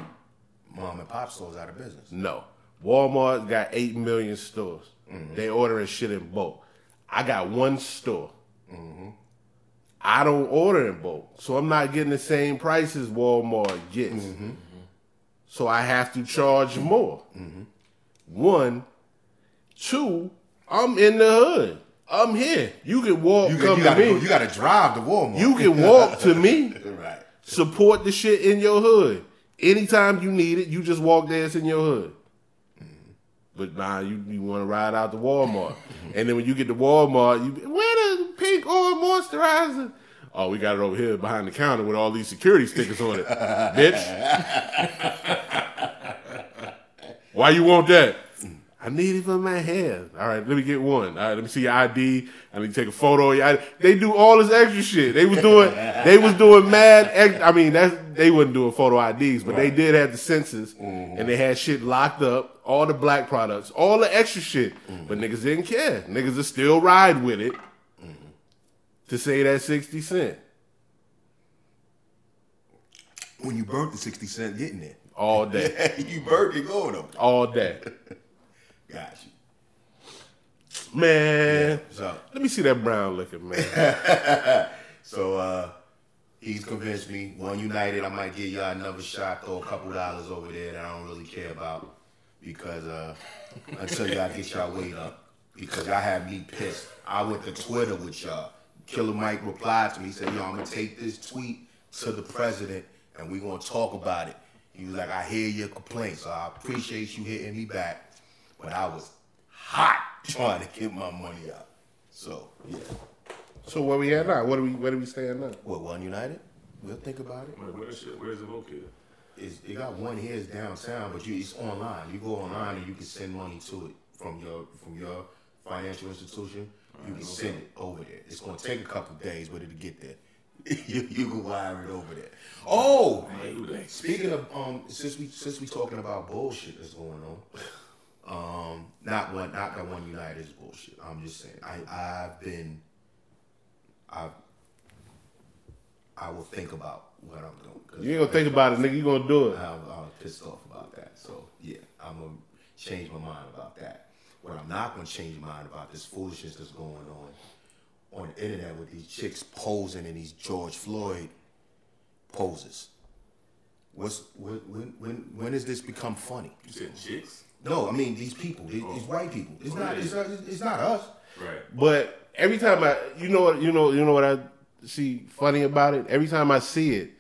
mom and pop stores out of business. No. Walmart got eight million stores. Mm-hmm. They ordering shit in bulk. I got one store. Mm-hmm. I don't order in bulk, so I'm not getting the same prices Walmart gets. Mm-hmm. So I have to charge more. One, two. I'm in the hood. I'm here. You can walk. You, come you, to gotta, me. go- you gotta drive to Walmart. you can walk to me. Support the shit in your hood. Anytime you need it, you just walk there. It's in your hood. But nah, you, you want to ride out to Walmart, and then when you get to Walmart, you where the pink oil moisturizer? Oh, we got it over here behind the counter with all these security stickers on it, bitch. Why you want that? I need it for my hair. All right, let me get one. All right, let me see your ID. I need to take a photo. of your ID. They do all this extra shit. They was doing, they was doing mad. Ex- I mean, that's they wasn't doing photo IDs, but they did have the census, mm-hmm. and they had shit locked up. All the black products, all the extra shit, mm-hmm. but niggas didn't care. Niggas just still ride with it mm-hmm. to say that sixty cent When you burnt the 60 cent getting there. all day, you burnt it going up. all day. Got you. Man, So, let me see that brown liquor, man. so uh, he's convinced me. OneUnited, I might give y'all another shot, throw a couple dollars over there that I don't really care about because uh, until y'all get y'all weight up, because y'all have me pissed. I went to Twitter with y'all. Killer Mike replied to me. He said, "Yo, I'm gonna take this tweet to the president and we're gonna talk about it." He was like, "I hear your complaints, so I appreciate you hitting me back, but I was hot trying to get my money out." So yeah. So where we at now? What do we where do we stand now? What, OneUnited? We'll think about it. Where, where's shit? Where's it located? It's, it got one here is downtown, but you, it's online. You go online and you can send money to it from your from your financial institution. You can send it over there. It's gonna take a couple days, but it'll get there. you, you can wire it over there. Oh, speaking of um, since we since we talking about bullshit that's going on, um, not one not that one United is bullshit. I'm just saying I I've been I I will think about what I'm doing. 'cause You ain't gonna think about it, nigga. You gonna do it. I'm, I'm pissed off about that. So yeah, I'm gonna change my mind about that. What I'm not gonna change my mind about this foolishness that's going on on the internet with these chicks posing in these George Floyd poses. What's when when when when does this become funny? You said chicks? No, I mean these people, these, these white people. It's oh, not. It's not. It's not us. Right. But every time I, you know what, you know, you know what I see funny about it. Every time I see it,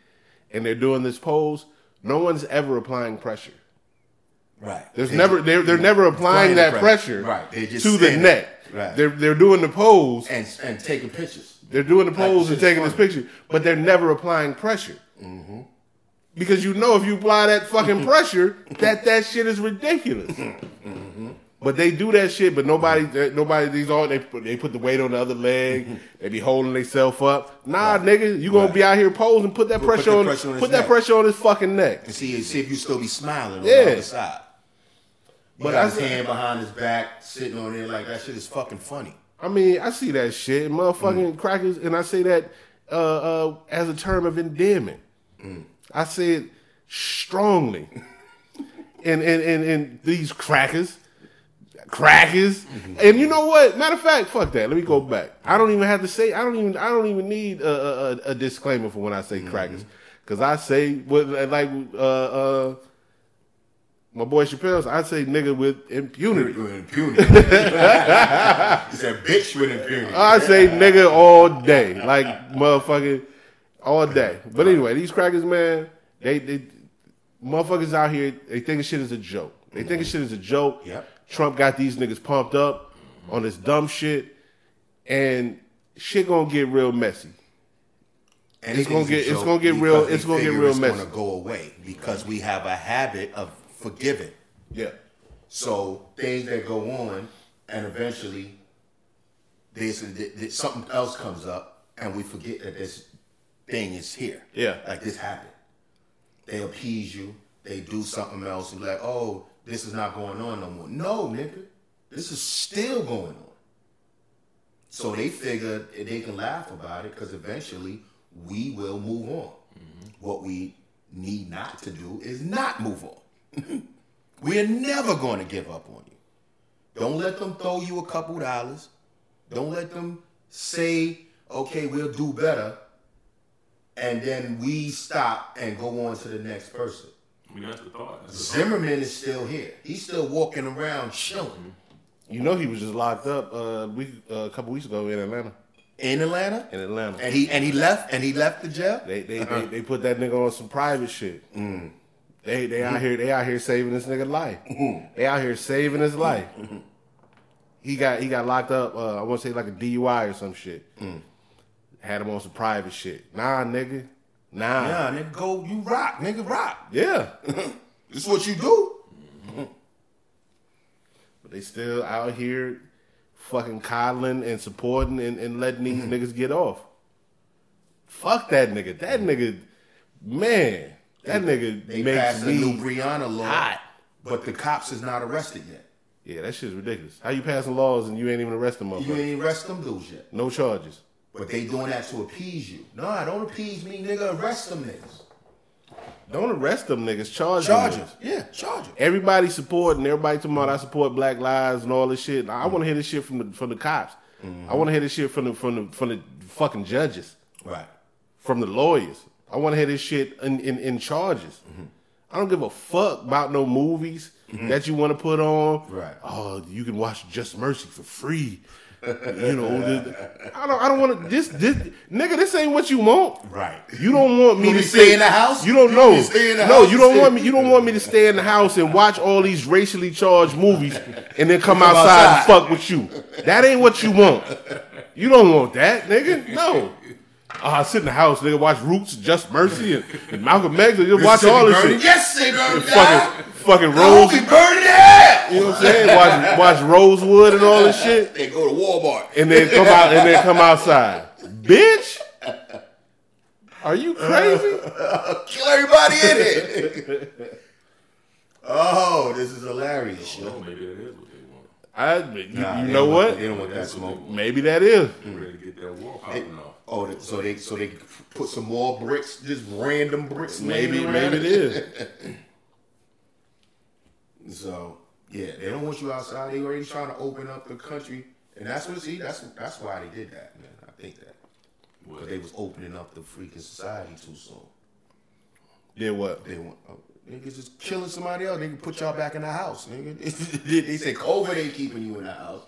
and they're doing this pose, no one's ever applying pressure. Right. There's They- never they're they're never applying the that pressure, Right. They just to the stand net. Right. They're they're doing the pose. and and taking pictures. They're doing the pose and shit's taking this picture, but they're never applying pressure. Mm-hmm. Because you know if you apply that fucking pressure, that that shit is ridiculous. But they do that shit, but nobody, nobody. These all they put, they put the weight on the other leg. They be holding themselves up. Nah, nigga, you gonna Right. be out here posing. Put that Put- put pressure the on. pressure on his put that neck. pressure on his fucking neck. And see, see if you still be smiling on the other side. But But got I his hand behind his back, sitting on there like that shit is fucking funny. I mean, I see that shit, motherfucking crackers, and I say that uh, uh, as a term of endearment. I say it strongly. and, and and and these crackers, crackers, and you know what? Matter of fact, fuck that. Let me go back. I don't even have to say. I don't even. I don't even need a, a, a- disclaimer for when I say crackers, because I say what like uh, uh, my boy Chappelle's. I say nigga with impunity. With impunity. he said bitch with impunity. I say nigga all day, like motherfucking all day. But anyway, these crackers, man, they, they motherfuckers out here, they think shit is a joke. They think shit is a joke. Yep. Trump got these niggas pumped up on this dumb shit, and shit gonna get real messy. And It's gonna get- it's gonna get real- it's gonna get real it's messy. gonna go away because we have a habit of forgiving. Yeah. So things that go on, and eventually there's th- th- something else comes up, and we forget that this thing is here. Yeah. like this happened. They appease you. They do something else. And like, oh, this is not going on no more. No, nigga, this is still going on. So they figure they can laugh about it because eventually we will move on. Mm-hmm. What we need not to do is not move on. we are never going to give up on you. Don't let them throw you a couple dollars. Don't let them say, okay, we'll do better. And then we stop and go on to the next person. I mean, that's the thought. That's the thought. Zimmerman is still here. He's still walking around chilling. You know he was just locked up uh, week, uh, a couple weeks ago in Atlanta. In Atlanta? In Atlanta. And he and he left and he left the jail? They they, they they put that nigga on some private shit. They they out here they out here saving this nigga life. They out here saving his life. He got he got locked up. Uh, I want to say like a DUI or some shit. Had him on some private shit. Nah, nigga. Nah. Yeah, nigga, go you rock, nigga rock. Yeah. This is what you do. Mm-hmm. but they still out here fucking coddling and supporting and, and letting these mm-hmm. niggas get off. Fuck that nigga. That mm-hmm. nigga, man. That nigga They makes passed a me new Breonna law, hot. but the cops is not arrested yet. Yeah, that shit's ridiculous. How you passing laws and you ain't even arresting them? You ain't arrest them dudes yet. No charges. But they doing that to appease you. Nah, don't appease me, nigga. Arrest them niggas. Don't arrest them niggas. Charge Charge them. Yeah, charge them. Everybody supporting. Everybody talking about I support Black Lives and all this shit. I mm. want to hear this shit from the from the cops. Mm-hmm. I want to hear this shit from the from the from the fucking judges, Right. from the lawyers. I want to hear this shit in in, in charges. Mm-hmm. I don't give a fuck about no movies mm-hmm. that you want to put on. Right. Oh, you can watch Just Mercy for free. You know, the- I don't. I don't want to. This, this, nigga. This ain't what you want. Right. You don't want me to to stay in the house? You don't You know. want me to stay in the no, you don't want me. You don't want me to stay in the house and watch all these racially charged movies and then come, Come outside, and fuck with you. That ain't what you want. You don't want that, nigga. No. Uh, sit in the house, nigga. Watch Roots, Just Mercy, and, and Malcolm X. And just watch all this shit. Yes, they burn it down. Fucking, fucking Rose. he burn it. You know what I'm saying? Watch, watch Rosewood and all this shit, They go to Walmart. and then come out and then come outside, bitch. Are you crazy? Kill everybody in it. oh, this is hilarious. Well, maybe that is what they want. I, you, Nah, you know don't want- what? They don't want that smoke. Maybe that is. They ready to get that wall popping off. Oh, they- so they so they put some more bricks, just random bricks. Maybe maybe it is. So yeah, they don't want you outside. They already trying to open up the country, and that's what see. That's that's why they did that, man. I think that because they was opening up the freaking society too soon. Yeah, what? They want. Oh, Niggas just killing somebody else. They can put y'all back in the house, nigga. they say COVID ain't keeping you in the house.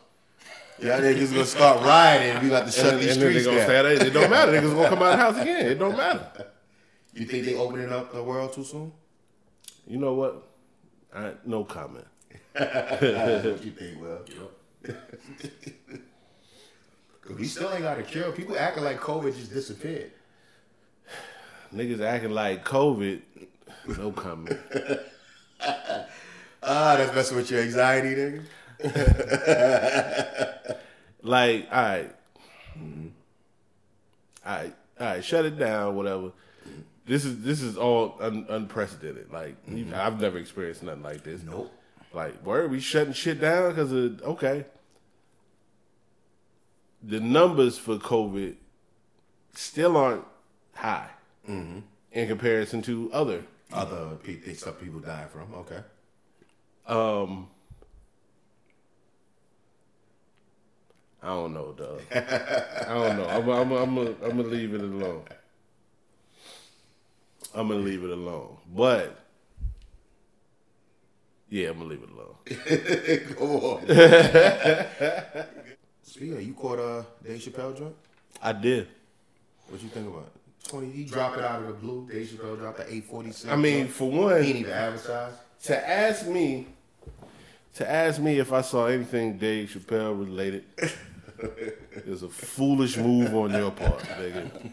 Y'all niggas gonna start rioting and we got to shut And, these and then streets gonna down. say it don't matter. Niggas gonna come out of the house again. It don't matter. You think they opening up the world too soon? You know what? I, no comment. what you think, Will? Yep. Cause we still ain't got a cure. People acting like COVID just disappeared. Niggas acting like COVID. No comment. Ah, that's messing with your anxiety, nigga. like, all mm-hmm. right. All right, all right, shut it down, whatever. This is this is all un- unprecedented. Like you- mm-hmm. I've never experienced nothing like this. Nope. Like, where are we shutting shit down because of okay. The numbers for COVID still aren't high mm-hmm. in comparison to other. Other people, stuff people dying from. Okay. Um, I don't know, dog. I don't know. I'm I'm I'm I'm I'm gonna leave it alone. I'm gonna leave it alone. But yeah, I'm gonna leave it alone. Go on. Speaking of, you caught uh, Dave Chappelle joint? I did. What you think about it? 20, he dropped it out of the blue. Dave Chappelle dropped the 846. I mean, joint. for one, he didn't even advertise. to ask me to ask me if I saw anything Dave Chappelle related is a foolish move on your part, nigga.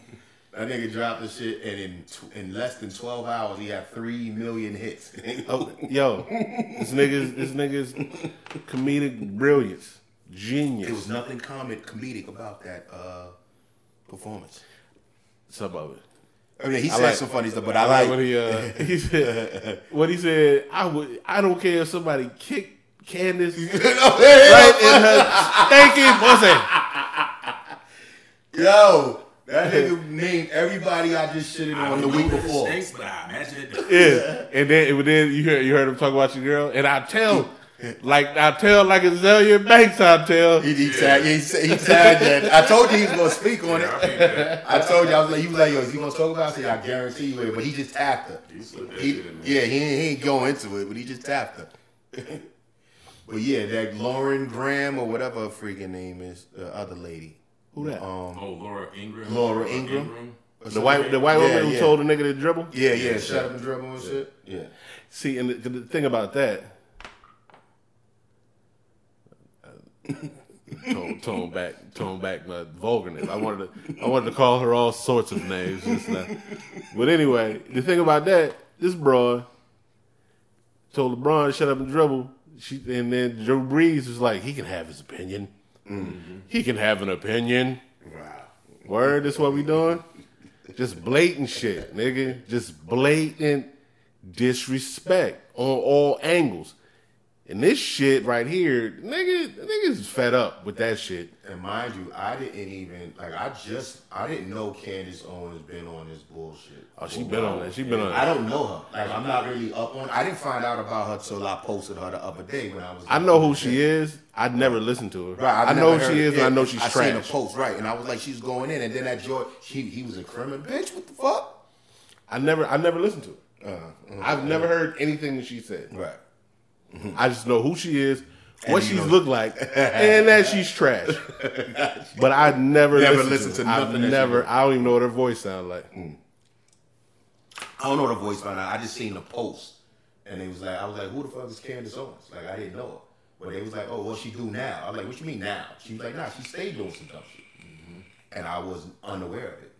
That nigga dropped the shit, and in tw- in less than 12 hours, he had 3 million hits. Oh, yo, this nigga's this nigga's comedic brilliance, genius. It was nothing comic comedic about that uh, performance. some of it. I mean, he I said like- some funny stuff, but I I like like. when he uh he said what he said. I would I don't care if somebody kicked Candace right in her stinking pussy. Yo, that nigga named everybody I just shitted I on the week before. stinks, but I imagine it does. Yeah, and then and then you heard you heard him talk about your girl, and I tell like I tell like Azealia Banks. I tell He, he, tagged, he, sa- he tagged that. I told you he was gonna speak on Yeah, I it. I told you I was like, he was like, yo, is he gonna talk about it? I I guarantee you it. But he just tapped her. He slipped that He, shit in there. yeah, he, ain't- he ain't going into it, but he just tapped her. But yeah, that Lauren Graham or whatever her freaking name is, the other lady. Who that? Um, Oh, Laura Ingraham. Laura Ingraham. the white the white Yeah, woman who yeah. told the nigga to dribble. yeah, yeah, shut up and dribble and shit. Yeah. See, and the, the thing about that, tone, tone back, tone back my vulgarness. I wanted to, I wanted to call her all sorts of names. Just not. But anyway, the thing about that, this broad told LeBron to shut up and dribble. She, and then Joe Brees was like, he can have his opinion. Mm-hmm. He can have an opinion. Wow. Word, this what we doing? Just blatant shit, nigga. Just blatant disrespect on all angles. And this shit right here, nigga, niggas fed up with that shit. And mind you, I didn't even like. I just I didn't know Candace Owens been on this bullshit. Oh, she been on that. She been on I don't know her. Like I'm not really up on. I didn't find out about her till I posted her the other day when I was. I know who she is. I never listened to her. Right, I know who she is, and I know she's I seen a post right, and I was like, she's going in, and then that George, she he was a criminal bitch. What the fuck? I never, I never listened to her. Uh, I've never heard anything that she said. right. Mm-hmm. I just know who she is, And what she's looked like, and that she's trash. But I never, Never listened, listened to, to nothing I've never. I don't even know what her voice sounds like. Mm. I don't know the voice by now. I just seen the post, and it was like, I was like, who the fuck is Candace Owens? Like, I didn't know her, but they was like, oh, what she do now? I was like, what you mean now? She was like, nah, she stayed doing some dumb shit, mm-hmm. and I was unaware of it.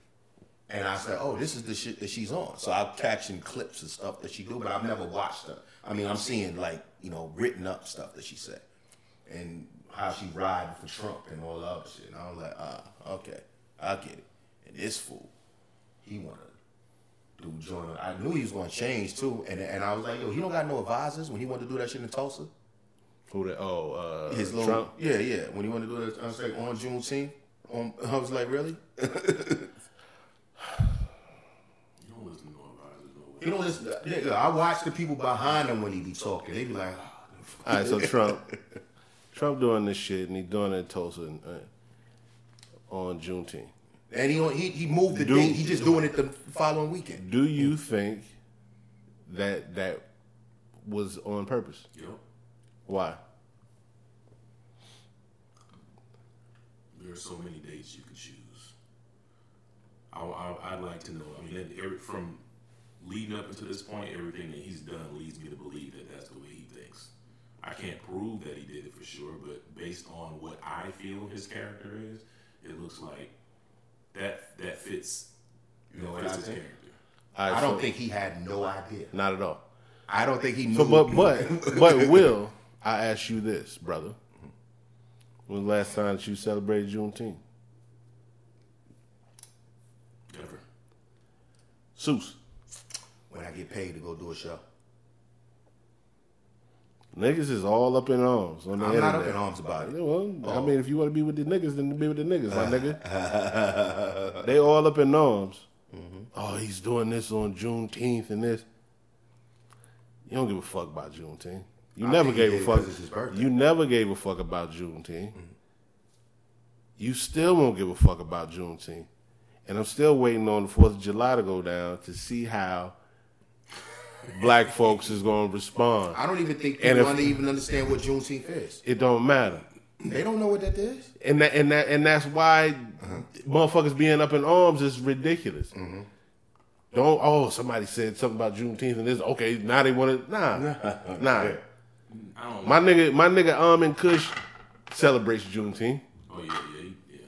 And I said, oh, this is the shit that she's on. So I'm catching clips and stuff that she do, but I've never watched her. I mean, I'm seeing like you know written up stuff that she said, and how she riding for Trump and all the other shit. And I was like, ah, okay, I get it. And this fool, he wanna do join. I knew he was gonna change too, and and I was like, yo, he don't got no advisors when he wanted to do that shit in Tulsa. Who that? Oh, uh, His little, Trump. yeah, yeah. When he wanted to do that, I was like on Juneteenth. On, I was like, really? You don't listen to no advisors, no way. You know, this, nigga, I watch the people behind him when he be talking. They be like, All right, so Trump, Trump doing this shit, and he doing it in Tulsa uh, on Juneteenth. and he he he moved the Do- date. He just doing it the following weekend. Do you think that that was on purpose? Yep. Why? There are so many dates you can choose. I, I, would like to know. I mean, from leading up until this point, everything that he's done leads me to believe that that's the way he thinks. I can't prove that he did it for sure, but based on what I feel his character is, it looks like that that fits. You know what fits I his think? character. All right, I don't so- think he had no idea. not at all. I don't think he knew. So, but but but Will, I ask you this, brother. When was the last time that you celebrated Juneteenth? Never. Seuss. When I get paid to go do a show, Niggas is all up in arms on the I'm not up in arms about it. Well, I mean, if you want to be with the niggas, then be with the niggas, my nigga. they all up in arms. Mm-hmm. Oh, he's doing this on Juneteenth and this. You don't give a fuck about Juneteenth. You I never gave a fuck. his birthday. You never gave a fuck about Juneteenth. Mm-hmm. You still won't give a fuck about Juneteenth. And I'm still waiting on the Fourth of July to go down to see how black folks is going to respond. I don't even think And people if- even understand what Juneteenth is. It don't matter. They don't know what that is. and that and that and that's why motherfuckers being up in arms is ridiculous. Don't oh somebody said something about Juneteenth and this okay now they want to nah nah I don't know. my nigga my nigga um, and Kush celebrates Juneteenth. oh yeah, yeah, yeah.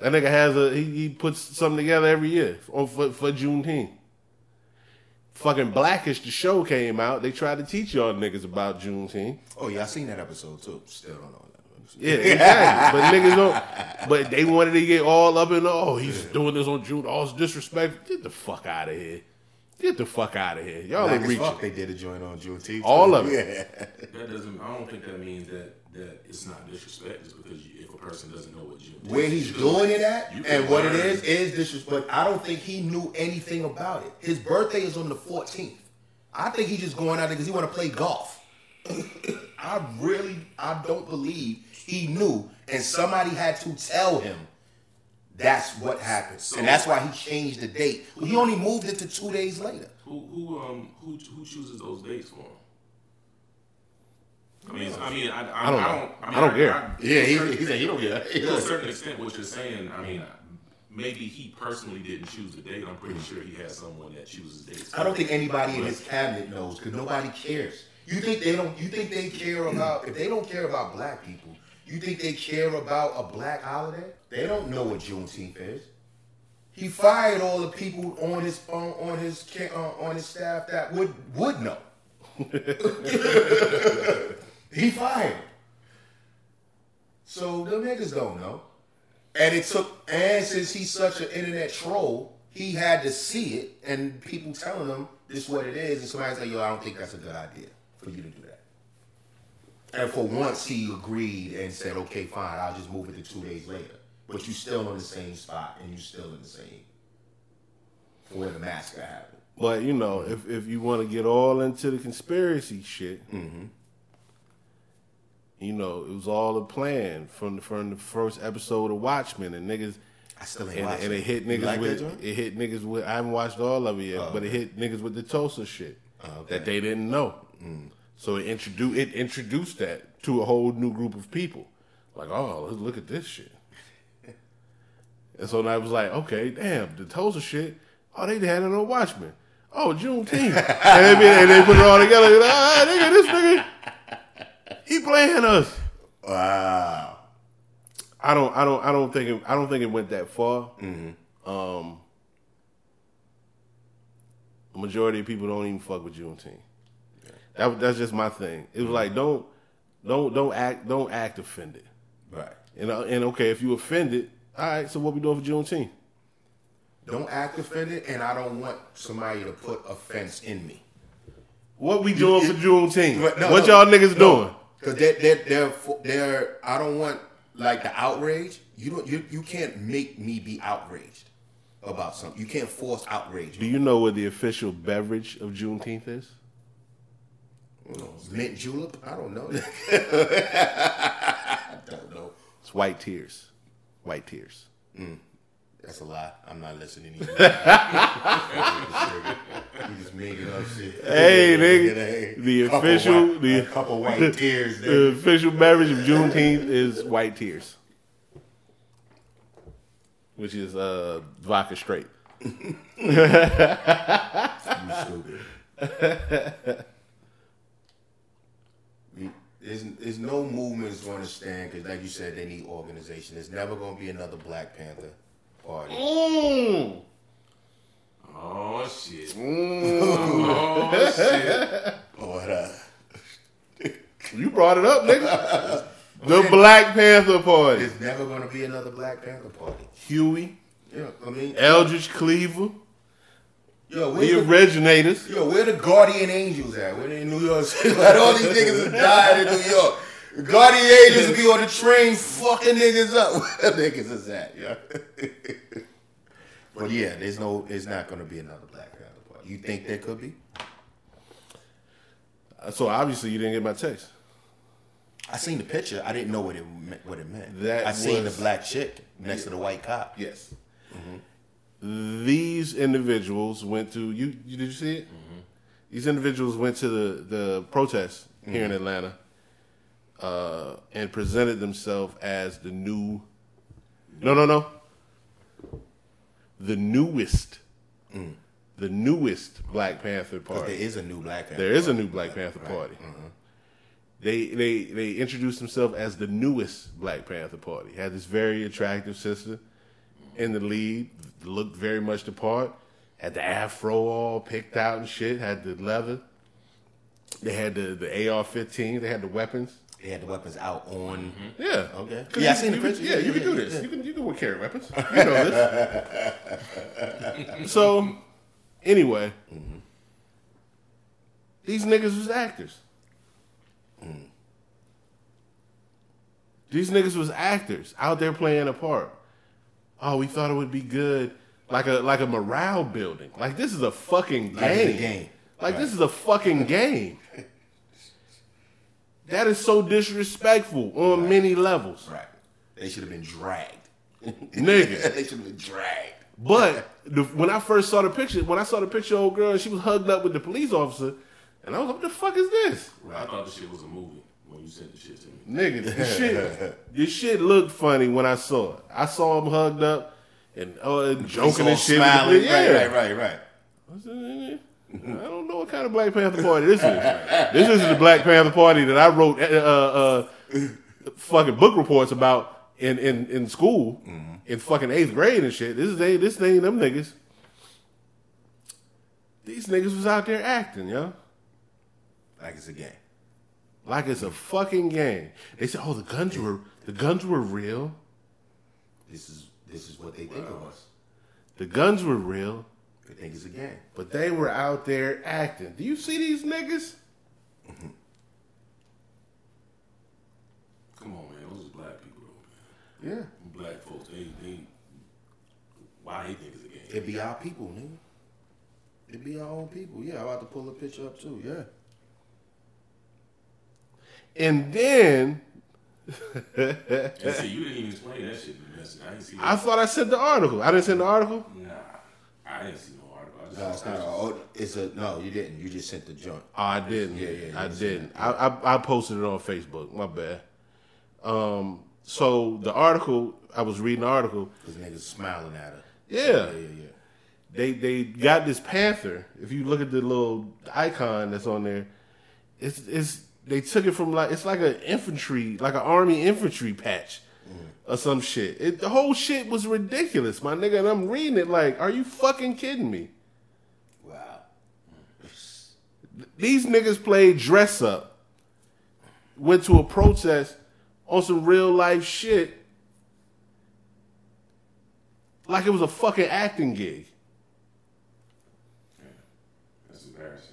That nigga has a he, he puts something together every year for for, for Juneteenth. Fucking Blackish, the show came out. They tried to teach y'all niggas about Juneteenth. Oh yeah, I seen that episode too. Still don't know that. Yeah, exactly. but niggas don't. But they wanted to get all up in. Oh, he's doing this on June. All this disrespect. Get the fuck out of here. Get the fuck out of here. Y'all Black ain't reaching. fuck, they did a joint on Juneteenth. All of it. Yeah. That doesn't. I don't think that means that that it's not disrespect. Just because you, if a person doesn't know what you Where he's doing it at and what it learn. is is disrespect. I don't think he knew anything about it. His birthday is on the 14th. I think he's just going out there because he want to play golf. I really, I don't believe he knew, and somebody had to tell him that's what happened, and that's why he changed the date. He only moved it to two days later. Who who um who who chooses those dates for him? I mean, I mean, I, I, I don't. I don't, I, mean, I don't care. Yeah, he, he said he don't care. to a certain extent, what you're saying, I mean, maybe he personally didn't choose the date. I'm pretty sure he has someone that chooses dates. I don't think anybody in his cabinet knows because nobody cares. You think they don't? You think they care about? If they don't care about black people, you think they care about a black holiday? They don't know what Juneteenth is. He fired all the people on his on, on his uh, on his staff that would would know. he fired. So the niggas don't know. And it took, and since he's such an internet troll, he had to see it, and people telling him this is what it is, and somebody's like, "Yo, I don't think that's a good idea for you to do that." And for once, he agreed and said, "Okay, fine, I'll just move it to two days later." But you're still in the same spot, and you're still in the same for where the massacre happened. But you know, if if you want to get all into the conspiracy shit, mm-hmm. You know, it was all a plan from the, from the first episode of Watchmen, and niggas. I still ain't And, watching and it hit niggas like with it hit niggas with I haven't watched all of it yet, Oh, but it hit niggas with the Tulsa shit Oh, okay. that they didn't know. So it introduced it introduced that to a whole new group of people. Like, oh, let's look at this shit. and so I was like, okay, damn, the Tulsa shit. Oh, they had it on Watchmen. Oh, Juneteenth, and, they, and they put it all together. and, Ah, nigga, this nigga, he playing us. Wow. I don't, I don't, I don't think it, I don't think it went that far. Mm-hmm. Um, the majority of people don't even fuck with Juneteenth. That, that's just my thing. It was like don't, don't, don't act, don't act offended. Right. And uh, and okay, if you offended, all right. So what we doing for Juneteenth? Don't act offended, and I don't want somebody to put offense in me. What we doing for Juneteenth? No, what y'all niggas no. doing? Cause they're, they're, they're, they're, I don't want like the outrage. You don't, you, you can't make me be outraged about something. You can't force outrage. Do you know what the official beverage of Juneteenth is? Know, mint julep? I don't know. I don't know. It's white tears. White tears. Mm. That's a lie. I'm not listening to you. you just making up shit. Hey, nigga, the official- white- the- a couple white tears. The official beverage of Juneteenth is white tears, which is uh, vodka straight. You stupid. There's, there's no movement is going to stand because, like you said, they need organization. There's never going to be another Black Panther party. Mm. Oh shit. Mm. Oh shit. But, uh, You brought it up, nigga. the Black Panther Party. there's never going to be another Black Panther party. Huey, Yeah, I mean, Eldridge Cleaver, yo, where's the the, originators. yo, where the Guardian Angels at? Where they in New York City? Like, all these niggas have died in New York. Angels be on the train fucking niggas up. Where niggas is that, yeah. but yeah, there's no, there's not going to be another Black Panther party. You think there could be? Uh, so obviously you didn't get my text. I seen the picture. I didn't know what it meant. What it meant. That I seen was- the black chick next to the white cop. Yes. Mm-hmm. These individuals went to you. you did you see it? Mm-hmm. These individuals went to the the protest here in mm-hmm. Atlanta uh, and presented themselves as the new. No, no, no. The newest, the newest Black Panther party. is a new black Panther. There is a new Black Panther Right. party. They they they introduced themselves as the newest Black Panther Party. Had this very attractive sister in the lead, looked very much the part. Had the afro all picked out and shit. Had the leather. They had the the AR-15. They had the weapons. They had the weapons out on. Mm-hmm. Yeah. Okay. Yeah, I you- seen the picture. Can, yeah, Yeah, you can do this. yeah. You can you can carry weapons. You know this. so, anyway, mm-hmm. these niggas was actors. Mm. These niggas was actors out there playing a part. Oh, we thought it would be good, like a like a morale building. Like this is a fucking game. Like a game. Like this is a fucking game. That is so disrespectful on many levels. Right. They should have been dragged. Nigga. they should have been dragged. But the, when I first saw the picture, when I saw the picture of old girl she was hugged up with the police officer, and I was like, what the fuck is this? I thought the shit was a movie when you sent the shit to me. Nigga, this shit, this shit looked funny when I saw it. I saw him hugged up and uh, joking and shit. with the Smiling. police. Right, Yeah. right, right, right. I said, "Eh, I don't know what kind of Black Panther party this is. this isn't the Black Panther party that I wrote uh, uh, fucking book reports about in, in, in school in fucking eighth grade and shit. This is they this thing them niggas. These niggas was out there acting, yo. Like it's a game. Like it's a fucking game. They said, "Oh, the guns were the guns were real. This is this is what they think of us. The guns were real, think it's a game. but they were out there acting. Do you see these niggas? Come on, man. Those is black people, though, man. Yeah. Black folks, they, they, why they think it's a game? It be our people, nigga. It be our own people. Yeah, I'm about to pull a picture up too. Yeah. And then And see, you didn't even explain that shit. I didn't see that. I thought I sent the article. I didn't send the article. nah, I didn't see no No, it's not. Oh, it's a no. You didn't. You just sent the joint. Oh, I didn't. Yeah, yeah, I didn't. I, I I posted it on Facebook. My bad. Um. So the article I was reading the article. Cause niggas smiling at her. Yeah. Yeah, yeah, yeah. They they got this panther. If you look at the little icon that's on there, it's it's they took it from like it's like an infantry, like an army infantry patch or some shit. It, the whole shit was ridiculous, my nigga. And I'm reading it like, are you fucking kidding me? Wow. These niggas played dress up, went to a protest on some real life shit, like it was a fucking acting gig. That's embarrassing.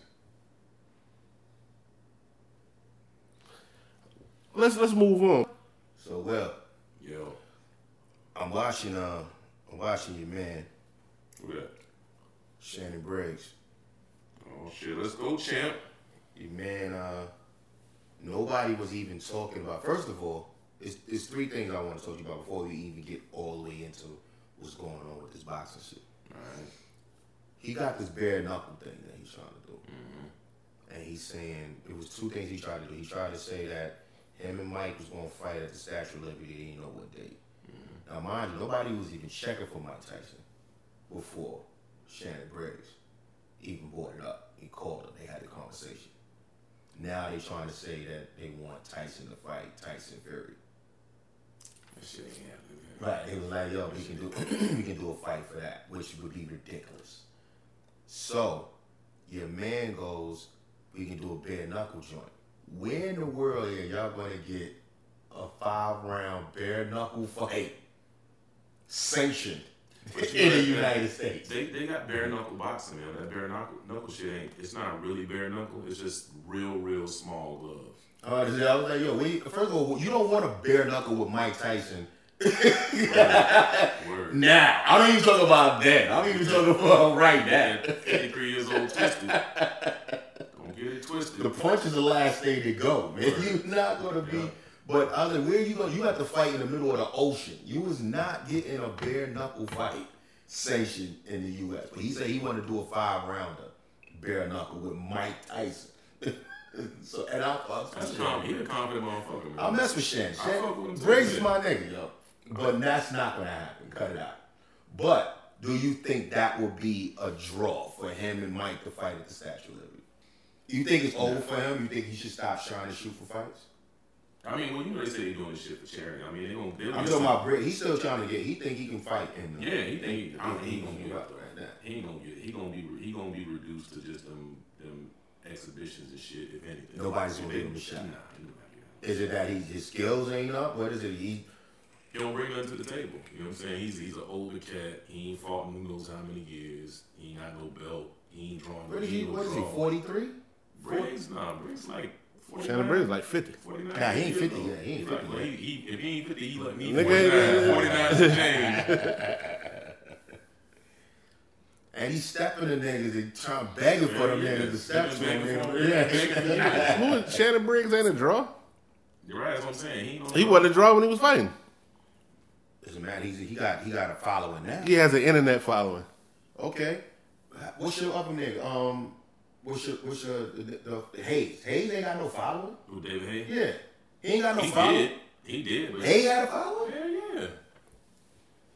Let's let's move on. So well, Yo, I'm watching. Uh, I'm watching your man look at that. Shannon Briggs. Oh shit, let's go, champ. Man. Uh, nobody was even talking about. First of all, it's, it's three things I want to talk to you about before we even get all the way into what's going on with this boxing shit. Alright. he got this bare knuckle thing that he's trying to do. And he's saying it was two things he tried to do. He tried to say that him and Mike was going to fight at the Statue of Liberty. He didn't know what date. Now, mind you, nobody was even checking for Mike Tyson before Shannon Briggs even brought it up. He called him. They had the conversation. Now they're trying to say that they want Tyson to fight Tyson Fury. That shit ain't happening. Right. It was like, yo, we can do we can do a fight for that, which would be ridiculous. So your man goes, we can do a bare knuckle joint. Where in the world are y'all gonna get a five round bare knuckle fight sanctioned in the United States? They they got bare knuckle boxing, man. That bare knuckle knuckle shit ain't. It's not really bare knuckle. It's just real, real small gloves. Uh, I was like, yo, we, first of all, you don't want a bare knuckle with Mike Tyson. Word. Now, I don't even talk about that. I'm even talking about right now. 53 years old, twisted. Don't get it twisted. The punch is the last thing to go, man. You're not gonna be. But other where you go, you have to fight in the middle of the ocean. You was not getting a bare knuckle fight sanctioned in the U.S. But he said he wanted to do a five rounder bare knuckle with Mike Tyson. so and I, I, That's calm. He a confident motherfucker, man. I mess with Shannon. I fuck with him Shannon Briggs is my nigga, yo. But that's not gonna happen. Cut it out. But do you think that would be a draw for him and Mike to fight at the Statue of Liberty? You think it's over for him? You think he should stop trying to shoot for fights? I mean, well, you know they say they doing this shit for charity. I mean, they gonna. They'll I'm talking about Briggs. He's still trying to get. He think he can fight in. The, Yeah, he think he. I mean, he gonna give get up right now. He ain't gonna get. He gonna be. He gonna be reduced to just them them exhibitions and shit. If anything, Nobody's gonna give him a shot. Nah, he gonna- Is it that he, his skills ain't up? What is it? He He don't bring nothing to the table. You know what I'm saying? He's he's an older cat. He ain't fought in who knows how many years. He ain't got no belt. He ain't drawn. what is he? What is he? Forty three? Briggs, nah, Briggs like. 49, Shannon Briggs like 50. 49 Nah, he ain't 50 old. yet. He ain't 50 yet. he, he, if he ain't 50, he like me. Nigga, 49, 49 change. And he's stepping the niggas and trying to begging for them Yeah, niggas yeah. to step to him. nigga. Yeah. Begging for years. Who is Shannon Briggs ain't a draw? You're right, that's what I'm saying. He, don't He wasn't a draw when he was fighting. Listen, man, he's he got he got a following now. He has an internet following. Okay. What's your other nigga? Um, what's your what's your the, the, the Hayes? Hayes ain't got no following. Who, David Haye? Yeah, he ain't got no He following. did. He did. But Hayes had a following. Hell yeah.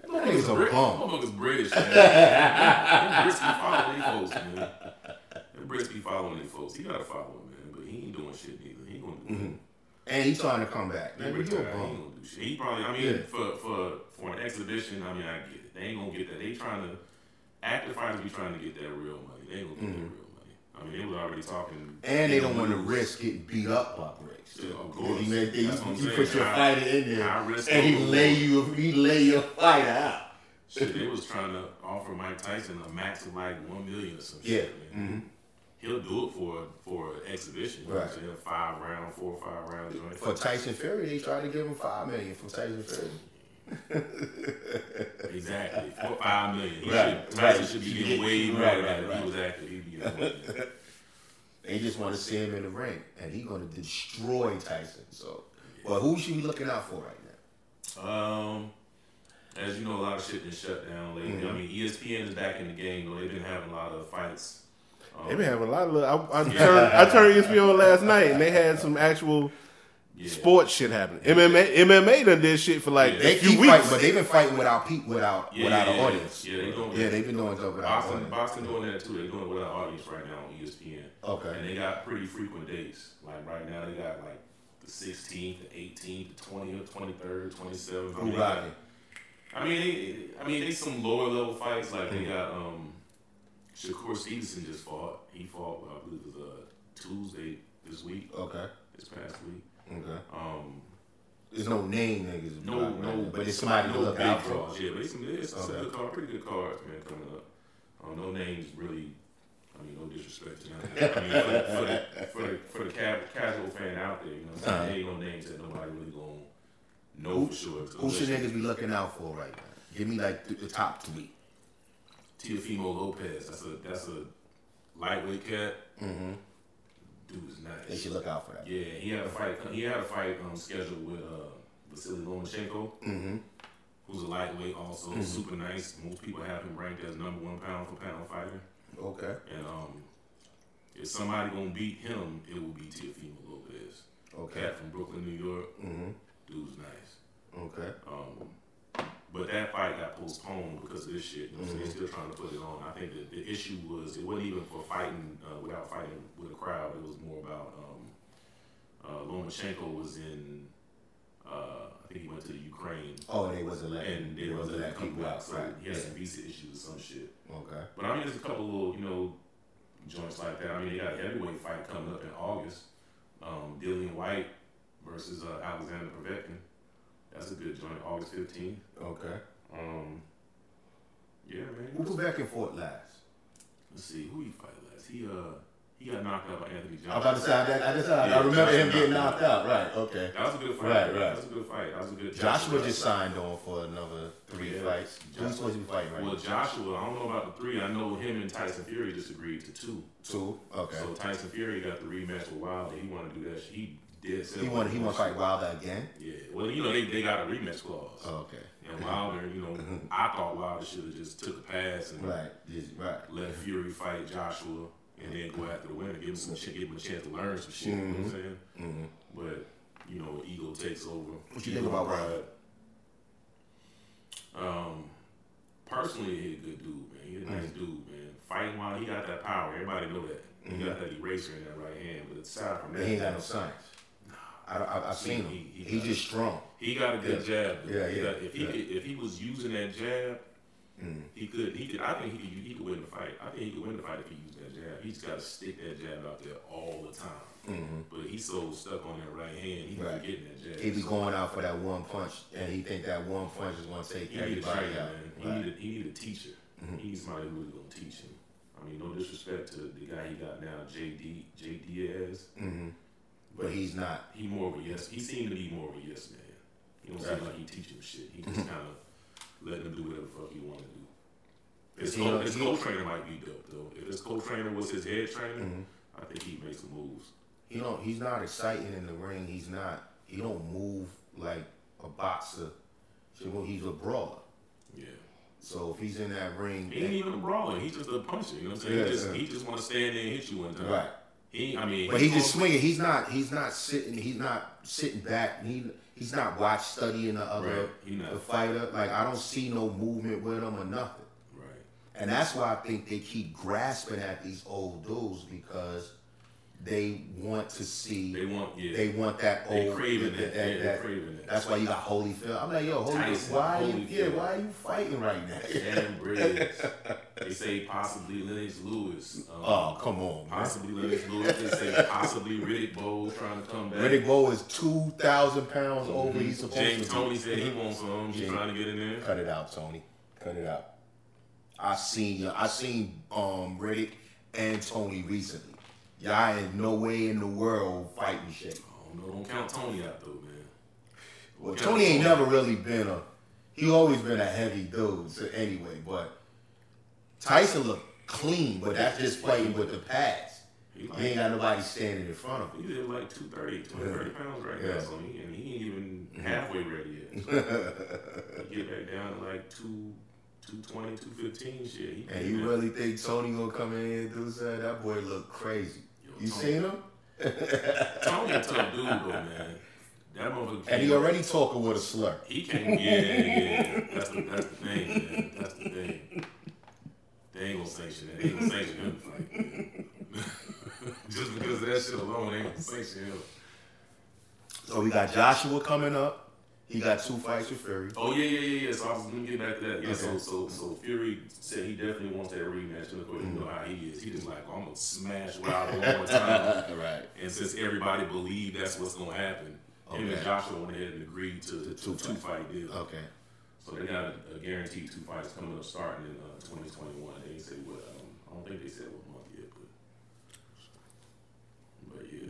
That nigga's a Brit- bum. Motherfuckers British, man. Them Brits be following these folks, man. Them Brits be following these folks. He got to follow him, man. But he ain't doing shit neither. He ain't gonna do Mm-hmm. And he's trying to come back. Man, you a retired. He gonna do shit. He probably, I mean, Yeah. for, for, for an exhibition, I mean, I get it. They ain't gonna get that. They trying to, active fighters be trying to get that real money. They ain't gonna get that real money. I mean, they was already talking. Mm-hmm. And they don't want to risk getting beat up by Briggs. Yeah, of course. You, make- you, That's what I'm you put your High- fighter in there, and he lay you he lay your fighter out. Shit, they was trying to offer Mike Tyson a max of like one million or some Yeah. shit. Man. He'll do it for for an exhibition. You know what I'm Right. Five round, four or five round joint. For Tyson Fury, they tried to give him five million for Tyson Fury. Exactly. For five million. He Right, should, Tyson right. should be getting way more Right, than that. right, right. he was active, getting money. They just want to see him in the ring, and he's going to destroy Tyson. So, but who should we looking out for right now? Um, as you know, a lot of shit been shut down lately. Mm-hmm. I mean, ESPN is back in the game though. They've been having a lot of fights. Um, They been having a lot of. I, I turned I turned ESPN on last night and they had some actual yeah. sports shit happening. MMA MMA done did shit for like Yeah. a They few keep weeks. fighting, but they've been fighting without people, without Yeah, without yeah, an audience. Yeah, they doing Yeah, they've been doing stuff without Boston, audience. Boston doing that too. They're doing it without audience right now on ESPN. Okay. And they got pretty frequent dates. Like right now, they got like the 16th, the 18th, the 20th, 23rd, 27th. I Who mean, they got- rocking? I mean, they, I mean, they some lower level fights. Like they got um, Shakur Stevenson just fought. He fought, I believe it was uh, Tuesday this week, Okay. this past week. Okay. Um, There's no name niggas. no, right no, now, but it's somebody to no big out for. Yeah, but it's, some, it's some Okay. good card, pretty good cards, man, coming up. Um, no names really. I mean, no disrespect to them. I mean, for the, for the, for the, for the casual fan out there, you know, what I'm saying? Uh-huh. Ain't no names that nobody really gonna know for sure. Who should niggas be looking out for right now? Give me like th- the top three. Teofimo Lopez. That's a that's a lightweight cat. Mm-hmm. Dude is nice. They should look out for that. Yeah, he had a fight. He had a fight um, scheduled with uh, Vasily Lomachenko, Mm-hmm. who's a lightweight, also super nice. Most people have him ranked as number one pound for pound fighter. Okay. And um, if somebody gonna beat him, it will be Teofimo Lopez. Okay. Cat from Brooklyn, New York. Mm-hmm. Dude's nice. Okay. Um, but that fight got postponed because of this shit. You know, so they're still trying to put it on. I think that the issue was it wasn't even for fighting uh, without fighting with a crowd. It was more about um, Lomachenko was in. Uh, I think he went to the Ukraine, Oh, and they wasn't letting and they wasn't letting people back. out. So Right. he had some visa issues or some shit. Okay. But I mean, there's a couple little, you know, joints like that. I mean, they got a heavyweight fight coming up in August. Um, Dillian Whyte versus uh, Alexander Povetkin. That's a good joint, August 15th. Okay. Um, yeah, man. Who was back and forth last? Let's see, who he fight last? He uh, he got knocked out by Anthony Joshua. I'm about to say I, I, just, I, Yeah, remember him getting knocked knocked out. Right. Okay. That was a good fight. Right, right. That was a good fight. That was a good. Joshua just signed on for another three Yeah. fights. Who's supposed to be fighting right Well. Joshua, I don't know about the three. I know him and Tyson Fury just agreed to two. Two. Okay. So Tyson Fury got the rematch with Wilder. He wanted to do that. He He up want he to fight Wilder again. Yeah. Well, you know they, they got a rematch clause. Oh, okay. And Wilder, you know, I thought Wilder should have just took a pass and Right. Just, right. let Fury fight Joshua and then go after the winner, give him some shit, give him a chance to learn some shit. You know what I'm mm-hmm. saying? Mm-hmm. But you know, ego takes over. What you think about Wilder? Um, personally, he's a good dude, man. He's a nice mm-hmm. dude, man. Fighting while he got that power, everybody know that. He got that eraser in that right hand, but aside from that, he ain't got no science. I, I, I've seen him. He- he He's just strong. He got a good jab. though. Yeah, yeah, got- if he yeah. could, if he was using that jab, mm. he could. He could. I think he could. He could win the fight. I think he could win the fight if he used that jab. He's got to stick that jab out there all the time. Mm-hmm. But he's so stuck on that right hand, he Right. getting that jab. He be going out for that one punch, and he think that one punch is going to take He everybody out. man. He Right. need a, he need a teacher. Mm-hmm. He needs somebody who's gonna teach him. I mean, no disrespect to the guy he got now, JD J Diaz. Mm-hmm. But he's not. He more of a yes. He seemed to be more of a yes man. He don't seem like he teach him shit. He just kind of letting him do whatever the fuck he want to do. His, co- don't- his co-trainer might be dope though. If his co-trainer was his head trainer, mm-hmm. I think he'd make some moves. He don't. He's not exciting in the ring. He's not. He don't move like a boxer. So he's a brawler. Yeah. So if he's in that ring, He ain't even a brawler. He's just a puncher. You know what I'm saying? Yeah, he just yeah. just want to stand there and hit you one time. right. He, I mean, But he's just swinging. He's not. He's not sitting. He's not sitting back. He he's not watch studying the other Right. The fighter. Like I don't see no movement with him or nothing. Right. And that's why I think they keep grasping at these old dudes because they want to see. They want- yeah. They want that old. They craving that. Yeah, they craving that. That's why you got Holyfield. I'm like, yo, Holy, Tyson, why? Are you, Holyfield. yeah, why are you fighting right now? Shannon Briggs. they say possibly Lennox Lewis. Um, Oh, come on, man. Possibly Lennox Lewis. They say possibly Riddick Bowe trying to come back. Riddick Bowe is two thousand pounds over. He's supposed James to. Toney said he wants some. He's trying to get in there. Cut it out, Toney. Cut it out. I seen I seen um Riddick and Toney recently. Y'all ain't no way in the world fighting shit. Oh no, don't count Toney out though, man. Well, Toney ain't never really been a. He always been a heavy dude. So anyway, but Tyson looked clean, but that's just fighting with the pads. He He ain't got nobody standing in front of him. He's at like 230, 230 pounds right Yeah. now, so he, and he ain't even mm-hmm. halfway ready yet. So he get back down to like two, 220, 215 shit. He And you really think Toney gonna come in here and do something? That boy look crazy. Yo, You Toney- seen him? Toney a tough dude though, man. That motherfucker. And he already talking with a slur. He came, yeah, yeah. That's the, that's the thing, man. That's the thing. They ain't gonna sanction that. They ain't gonna sanction him man. Just because of that shit alone, they ain't gonna sanction him. So we got Joshua coming up. He got two fights with Fury. Oh yeah, yeah, yeah, yeah. So I was gonna get back to that. Yeah. So Okay. so so Fury said he definitely wants that rematch. And of course, you know how he is. He just like I'm gonna smash Wilder one more time. right. And since everybody believed that's what's gonna happen, him and Joshua went ahead and agreed to the two, two fight deal. Okay. So they got a, a guaranteed two fights coming up starting in uh, 2021. They didn't say what. Um, I don't think they said what month yet, but but yeah,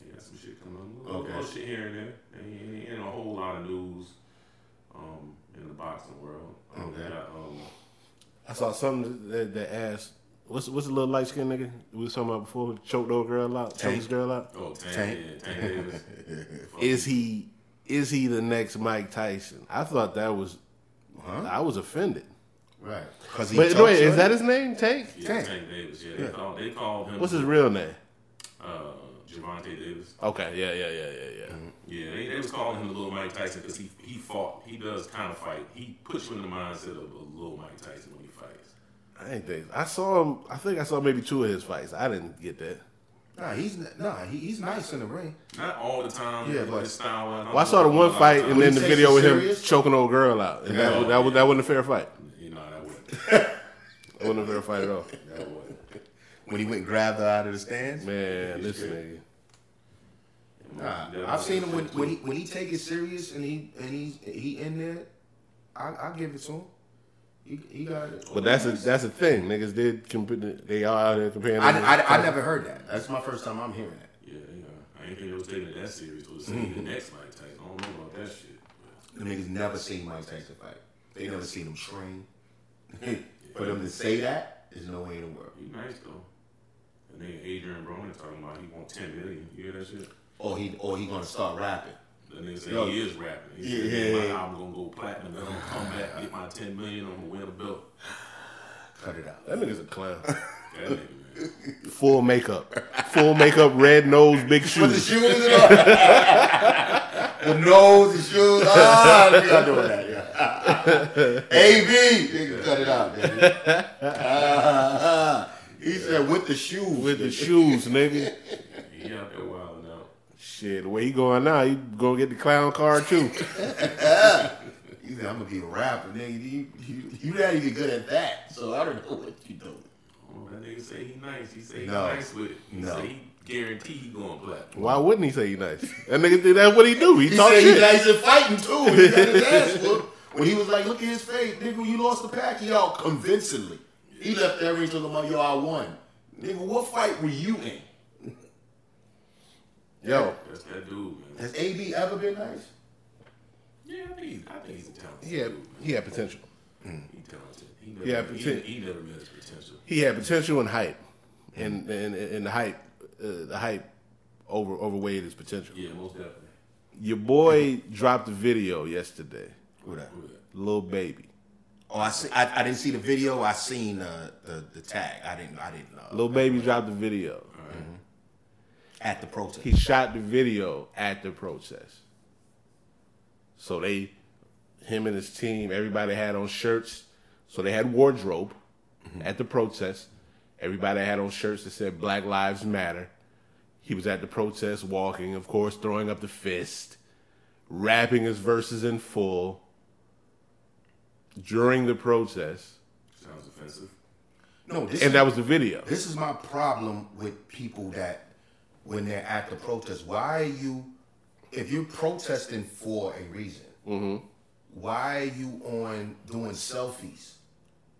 they got some shit coming up. A little, Okay. little shit here and there. And, and, and a whole lot of news um, in the boxing world. Um, Okay. got, um, I saw something that, that asked, what's what's the little light skinned nigga we was talking about before? Choked old girl out, choked Tank. his girl out. oh, Tank, Tank. Yeah, Tank Davis. Is he is he the next Mike Tyson? I thought that was Huh? I was offended. Right. Because he But wait, is that his name? Tank? Yeah, Tank. Tank Davis. Yeah, they called they called him. What's his real name? Gervonta Davis. Okay, yeah, yeah, yeah, yeah, yeah. Mm-hmm. Yeah, they, they was calling him the little Mike Tyson because he he fought. He does kind of fight. He puts you in the mindset of a little Mike Tyson when he fights. I ain't think I saw him. I think I saw maybe two of his fights. I didn't get that. Nah, he's nah, he, he's nice in the ring. Not all the time. Yeah, Yeah, but- but his style. and Well, I saw the one fight and then the video it with him choking old girl out. And that, Yeah. that, was, that wasn't a fair fight. You know that would. That wasn't a fair fight at all. That would. When he went and grabbed her out of the stands. Man, this nigga. Nah, I've seen him when, when he when he take it serious and he and he he in there. I I give it to him. He, he got it. But that's a that's a thing. Niggas did compare. They are out there comparing. I, them. I, I never heard that. That's my first time I'm hearing that. Yeah, yeah. I ain't think they was taking it that serious. Was seeing the next Mike Tyson. I don't know about that shit. The niggas never seen Mike Tyson fight. They never seen him train. For them to say that, there's no way in the world. He nice though. And then Adrian Broner talking about he want ten million. You hear that shit? Or he or he gonna start rapping. The nigga say Yo. he is rapping. He Yeah, said, yeah, my yeah. album gonna go platinum. Then I'm gonna come back, get my ten million. I'm gonna win a belt. Cut it out. That nigga's a clown. That nigga, man. Full makeup. Full makeup, red nose, big shoes. Put the shoes. shoes in on. the nose, the shoes. Ah, nigga, not doing that. Yeah. AB, nigga, cut it out. Nigga. Ah, he said with the shoes. With the shoes, nigga. He out there wilding now. Shit, the way he going now, he gonna get the clown card too. He said, I'm gonna be a rapper, nigga. You, you, you not even good at that, so I don't know what you doing. Oh, that nigga say he nice. He say he No. nice with it. He No. say he guarantee he going black. Why wouldn't he say he nice? That nigga did that's what he do. He, He talk said shit. he's nice at fighting too. He got his ass whooped. When he was like, look at his face, nigga, you lost the Pacquiao convincingly. He left that ring to him, yo, I won. Nigga, what fight were you in? Yo, That's that dude, man. Has AB ever been nice? Yeah, I think he's, I think he's a talented he had dude. he had potential. He talented. He never, Yeah, he, poten- he never met his potential. He had potential and hype, and and, and the hype, uh, the hype over overweighed his potential. Yeah, most definitely. Your boy dropped a video yesterday, Who that? Who that? Lil Baby. Oh, I, see, I, I didn't see the video. I seen uh, the the tag. I didn't I didn't know. Lil Baby dropped the video. At the protest. He shot the video at the protest. So they, him and his team, everybody had on shirts. So they had wardrobe at the protest. Everybody had on shirts that said Black Lives Matter. He was at the protest walking, of course, throwing up the fist, rapping his verses in full during the protest. Sounds offensive. no, this And is, that was the video. this is my problem with people that when they're at the protest. Why are you, if you're protesting for a reason, Mm-hmm. why are you on doing selfies?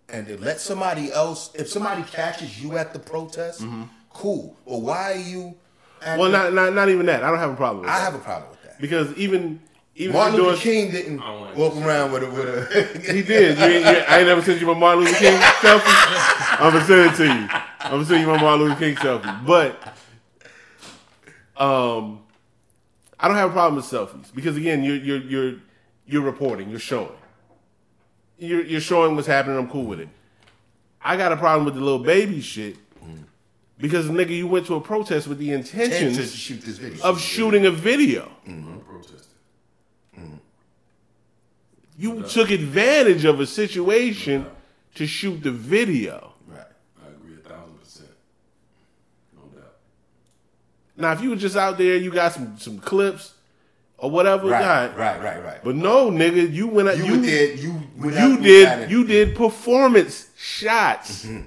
And to let somebody else, if somebody catches you at the protest, cool. But why are you? At Mm-hmm. Well, the- not, not not even that. I don't have a problem with I that. have a problem with that. because even even Martin Luther King didn't I walk around with a with a. He did. You, ain't- you, I ain't never sent you my Martin Luther King selfie. I'm gonna send it to you. I'm gonna send you my Martin Luther King selfie. But um, I don't have a problem with selfies because again, you're you're you're you're reporting, you're showing, you're you're showing what's happening. I'm cool with it. I got a problem with the Lil Baby shit because nigga, you went to a protest with the and intentions to shoot this video. of shooting a video. I'm You took advantage of a situation to shoot the video. right. I agree a thousand percent. No doubt. Now, if you were just out there, you got some some clips or whatever, Right, right? right, right, right. But no, nigga, you went out. you, You did. You you out did kinda- you did performance shots Mm-hmm.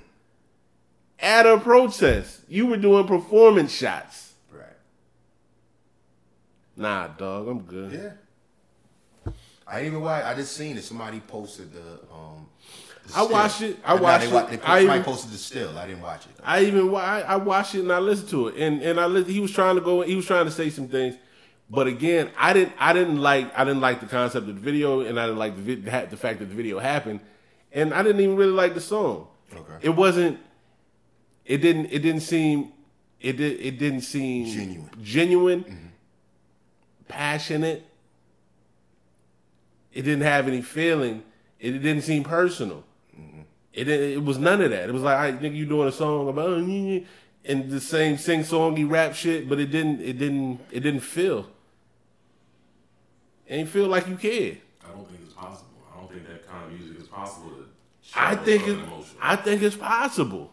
at a protest. You were doing performance shots. Right. Nah, dog, I'm good. Yeah. I ain't even watch. I just seen it. Somebody posted the. um the I watched it. I watched they, it. They, I somebody even- posted the still. I didn't watch it. I even I, I watched it and I listened to it and and I li- he was trying to go he was trying to say some things, but again I didn't I didn't like I didn't like the concept of the video and I didn't like the the fact that the video happened, and I didn't even really like the song. Okay. It wasn't. It didn't. It didn't seem. It did. It didn't seem Genuine. Genuine. Passionate. It didn't have any feeling. It, didn't seem personal. It it was none of that. It was like, I think you doing a song about oh, yeah," and the same sing songy rap shit, but it didn't. It didn't. It didn't feel. It ain't feel like you cared. I don't think it's possible. I don't think that kind of music is possible I think it. I think it's possible,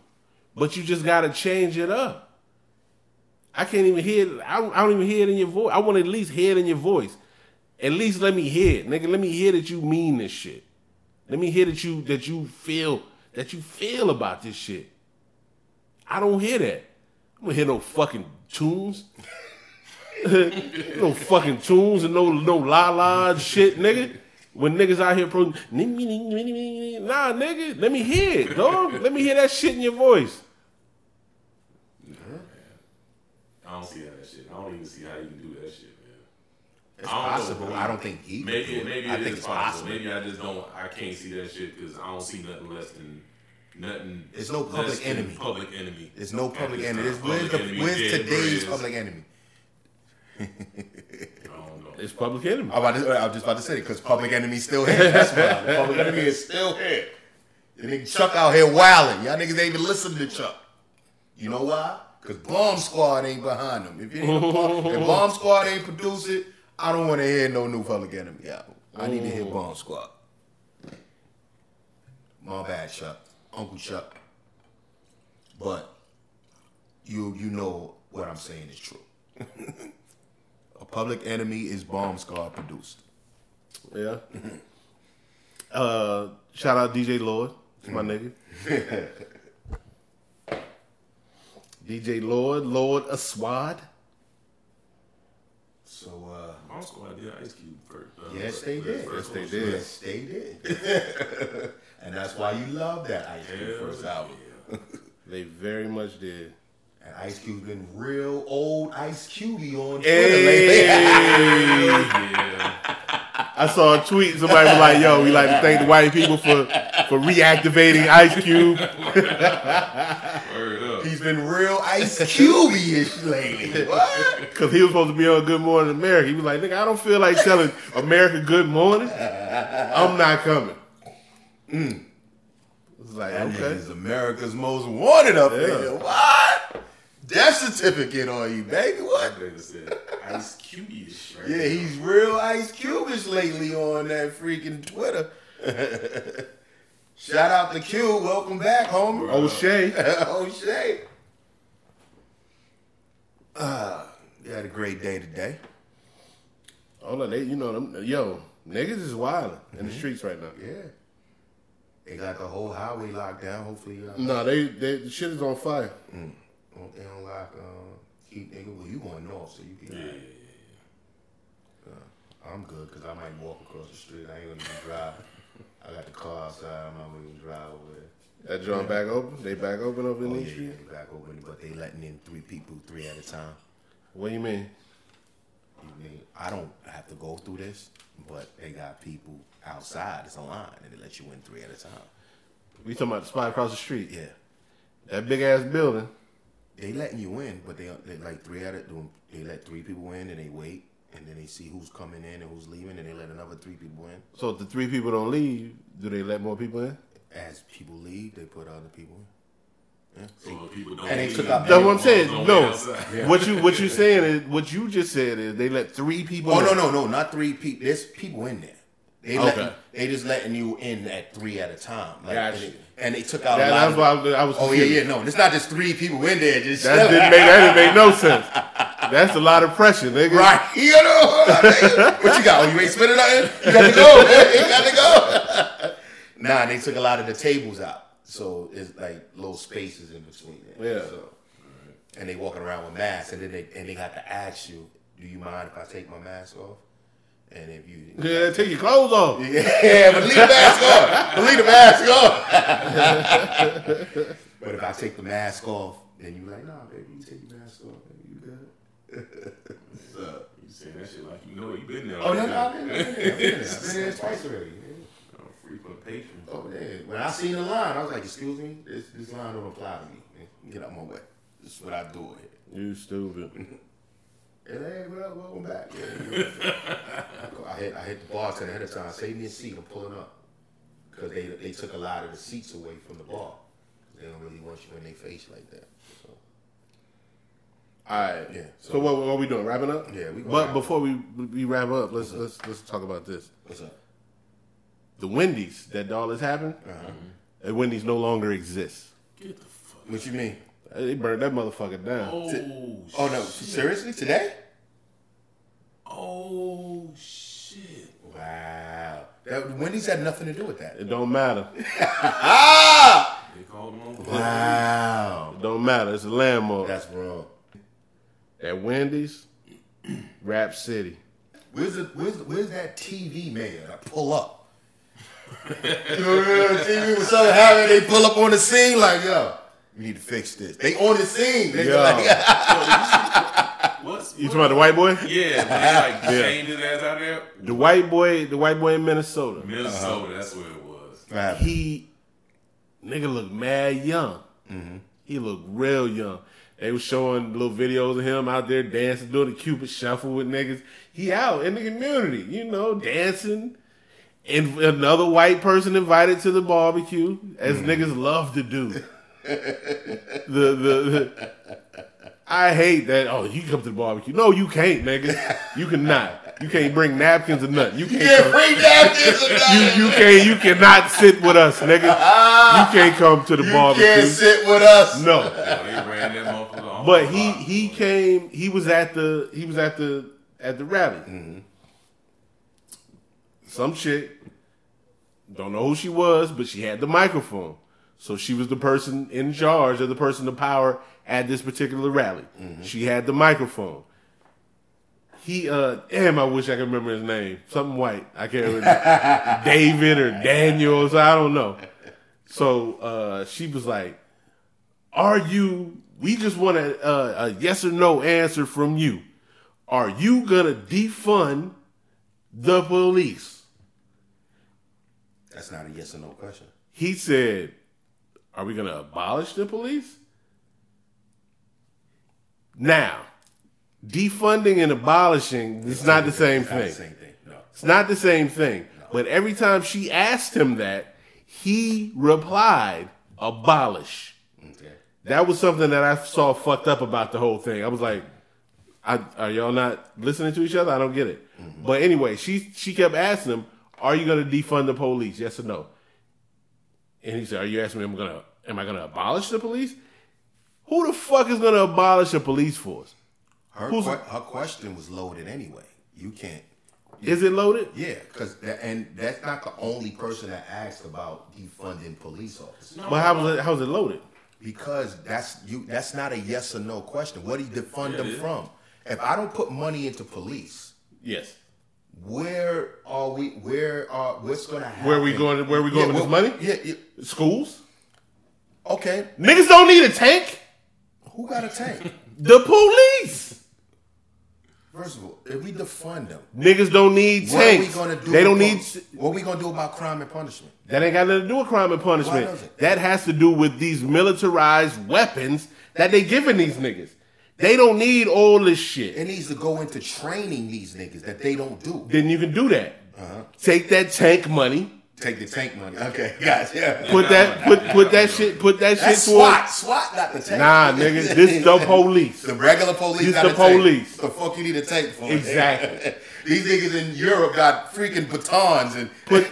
but you just got to change it up. I can't even hear. It. I don't, I don't even hear it in your voice. I want to at least hear it in your voice. At least let me hear it, nigga. Let me hear that you mean this shit. Let me hear that you that you feel that you feel about this shit. I don't hear that. I don't hear no fucking tunes. no fucking tunes and no no la la shit, nigga. When niggas out here pro, nah, nigga, let me hear it, dog. let me hear that shit in your voice. I don't see how that shit. I don't even see how you can do that shit. It's I don't know. possible. I don't think he. can Maybe do it. maybe I think is it's possible. possible. Maybe I just don't. I can't see that shit because I don't see nothing less than nothing. There's no public less than enemy. Public enemy. There's no public enemy. time. There's- Where's, Public the, where's dead today's Grizz. public enemy? I don't know. It's public enemy. I'm, about to, I'm just about to say it because public enemy's still here. That's why public enemy is still here. The nigga Chuck out here wilding. Y'all niggas ain't even listening to Chuck. You know why? Because Bomb Squad ain't behind them. If, you ain't a bomb, if Bomb Squad ain't produce it, I don't want to hear no new public enemy album. I need to hear Bomb Squad. My bad, Chuck. Uncle Chuck. But you you know what I'm saying is true. a public enemy is Bomb Squad produced. Yeah. Uh, shout out DJ Lord, my nigga. DJ Lord, Lord Aswad. So uh Bomb Squad did Ice Cube first. uh, yes they did. first they did. Yes they did. and that's why you love that Ice Cube Hell first album. yeah. They very much did. And Ice Cube's been real old Ice Cubey on Twitter Hey. lately. yeah. I saw a tweet. Somebody was like, "Yo, we like to thank the white people for for reactivating Ice Cube." Word up. He's been real Ice Cubey-ish lately. What? Because he was supposed to be on Good Morning America. He was like, nigga, I don't feel like telling America good morning. I'm not coming. Mm. It's like, That okay. nigga's America's most wanted up Yeah. there. What? Death certificate on you, baby. What? Nigga said Ice Cube-ish, right? Yeah, he's real Ice Cubish lately on that freaking Twitter. Shout out to Q. Welcome back, homie. O'Shea. oh shit. Uh, you had a great day today. Oh, no, they, you know, them, yo, niggas is wild in the streets right now. Yeah. They got the whole highway locked down. Hopefully, No, they, they, the shit is on fire. don't- they don't lock. Uh, keep nigga. Well, you going north, so you can. Yeah, yeah, Uh, I'm good because I might walk across the street. I ain't gonna even drive. I got the car outside. I'm not gonna even drive over there. That joint back open? They back open over in Oh, these yeah, streets? yeah, they back open, but they letting in three people, three at a time. What do you mean? You mean, I don't have to go through this, but they got people outside. It's a line, and they let you in three at a time. We talking about the spot across the street. Yeah, That big ass building. they letting you in, but they, they like three at it. Doing, they let three people in, and they wait, and then they see who's coming in and who's leaving, and they let another three people in. So if the three people don't leave, do they let more people in? As people leave, they put other people in. Yeah. So if people don't And they took out- That's what I'm saying. No, outside. what you what you saying is what you just said is they let three people. Oh in. no, no, no, not three people. There's people in there. They let Okay. they just letting you in at three at a time. Like, Gotcha. and, they, and they took out That, a lot. that's of- why I was, I was oh yeah, yeah. No, it's not just three people in there. Just That didn't make that didn't make no sense. That's a lot of pressure, nigga. right. You know what you got? Oh, you ain't spinning nothing. You got to go. man. You got to go. nah, they took a lot of the tables out, so it's like little spaces in between. There. Yeah. So, and they walking around with masks, and then they and they got to ask you, "Do you mind if I take my mask off?" And if you Yeah, take your clothes off. Yeah, but leave the mask on. But leave the mask on. but if I take the mask off, then you like, nah, baby, you take your mask off, baby, you good. so, You saying that shit like you know you been there. oh no, no, I've been there, I've been there, I've been there, I've been there twice already. Man. Oh, frequent. Yeah, when I seen the line, I was like, excuse me, this this line don't apply to me. Get out my way. This is what I do here. You stupid. And hey, what up? Welcome back. Yeah. I hit I hit the bartender ahead of time. Save me a seat. I'm pulling up because they they took a lot of the seats away from the bar. They don't really want you in their face like that. So All right. Yeah, So, so- what, what we doing? Wrapping up? Yeah, we But before we we wrap up, let's let's let's talk about this. what's up? The Wendy's that all has happened. Uh-huh. And Wendy's no longer exists. Get the fuck. What you mean? They burned that motherfucker down. Oh, Oh no, seriously? Today? Oh shit! Wow. That Wendy's had nothing to do with that. It don't matter. Ah! They called him on. Wow. It don't matter. It's a landmark. That's wrong. At Wendy's, Rap City. Where's the, where's the, where's that TV man that pull up? You know, what I TV was something happening, they pull up on the scene like, yo, we need to fix this. They on the scene. They Yo. like, What's You talking about the white boy? Yeah, man, like chained his ass out there. The white boy, the white boy in Minnesota. Minnesota, that's where it was. He, nigga, look mad young. Mm-hmm. He looked real young. They was showing little videos of him out there dancing, doing the Cupid shuffle with niggas. He out in the community, you know, dancing. And another white person invited to the barbecue, as mm. niggas love to do. the, the the I hate that. Oh, you come to the barbecue? No, you can't, nigga. You cannot. You can't bring napkins or nothing. You can't. yeah, come- free napkins or you nothing. you can't you cannot sit with us, nigga. Ah. You can't come to the You barbecue. can't sit with us. No. Yeah, they ran that motherfucker off. But he he came. He was at the he was at the at the rally. Mm-hmm. Some chick, don't know who she was, but she had the microphone, so she was the person in charge or the person of power at this particular rally. She had the microphone. He uh damn, I wish I could remember his name. Something white. I can't remember. David or Daniels. I don't know. So uh she was like, are you we just want a, a, a yes or no answer from you are you gonna defund the police That's not a yes or no question. he said are we gonna abolish the police now defunding and abolishing is not the same It's not the thing same thing. No. it's not the same thing but every time she asked him that he replied abolish Okay. that was something that I saw fucked up about the whole thing. I was like, I, "Are y'all not listening to each other? I don't get it." Mm-hmm. But anyway, she she kept asking him, "Are you going to defund the police? Yes or no?" And he said, "Are you asking me? Am I going to am I going to abolish the police? Who the fuck is going to abolish a police force? Her, Who's- que- her question was loaded anyway. You can't. Is it loaded? Yeah, because and that's not the only person that asked about defunding police officers. But how was it? How was it loaded? Because that's you. That's not a yes or no question. What do you defund them Yeah. from? If I don't put money into police, Yes. Where are we? Where are? What's going to happen? Where we going? Where we going Yeah, with this money? Yeah, yeah. Schools. Okay. Niggas don't need a tank. Who got a tank? The police. First of all, if we defund them, Niggas don't need tanks. what are we to do? they don't need. What are we to do about crime and punishment? That ain't got nothing to do with crime and punishment. That has to do with these militarized weapons that they giving these niggas. They don't need all this shit. It needs to go into training these niggas that they don't do. then you can do that. Uh-huh. Take that tank money, Take the tank money. Okay, gotcha. put that put put that shit put that shit That's towards. SWAT. SWAT got the tank. Nah, nigga, this the police. The regular police This got the police. The fuck you need a tank for? Exactly. These niggas in Europe got freaking batons and Put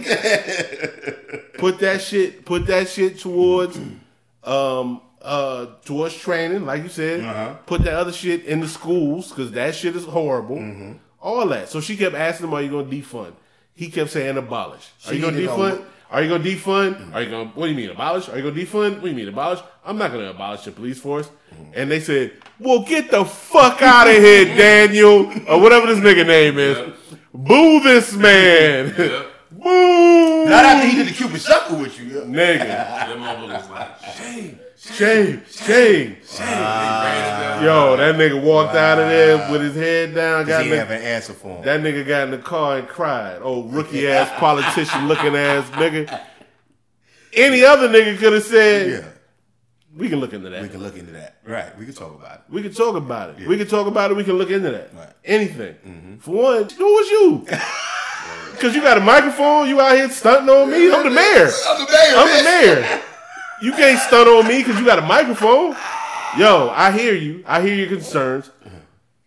put that shit put that shit towards um uh towards training, like you said. Uh-huh. Put that other shit in the schools because that shit is horrible. Mm-hmm. All that. So she kept asking him, "Are you going to defund?" He kept saying, "Abolish." Are She you going to defund? know- Are you going to defund? Are you going? to What do you mean abolish? Are you going to defund? What do you mean abolish? I'm not going to abolish the police force. Mm-hmm. And they said, "Well, get the fuck out of here, Daniel, or whatever this nigga name is. Boo this man. Yeah. Boo, not after he did the Cupid shuffle with you. Yeah. nigga." That motherfucker was like, shame, Shame, shame. shame. They ran his ass Yo, that nigga walked out of there with his head down. Got He have an answer for him. that nigga got in the car and cried. Oh, rookie ass politician looking ass nigga. Any other nigga could have said, yeah, "We can look into that. we can look into that. Right, we can talk about it. We can talk about it. We can talk about it. We can look into that. Right. Anything. Mm-hmm. For one, who was you? Because you got a microphone. You out here stunting on me. I'm the mayor. I'm the mayor. I'm the mayor. You can't stunt on me because you got a microphone. Yo, I hear you. I hear your concerns.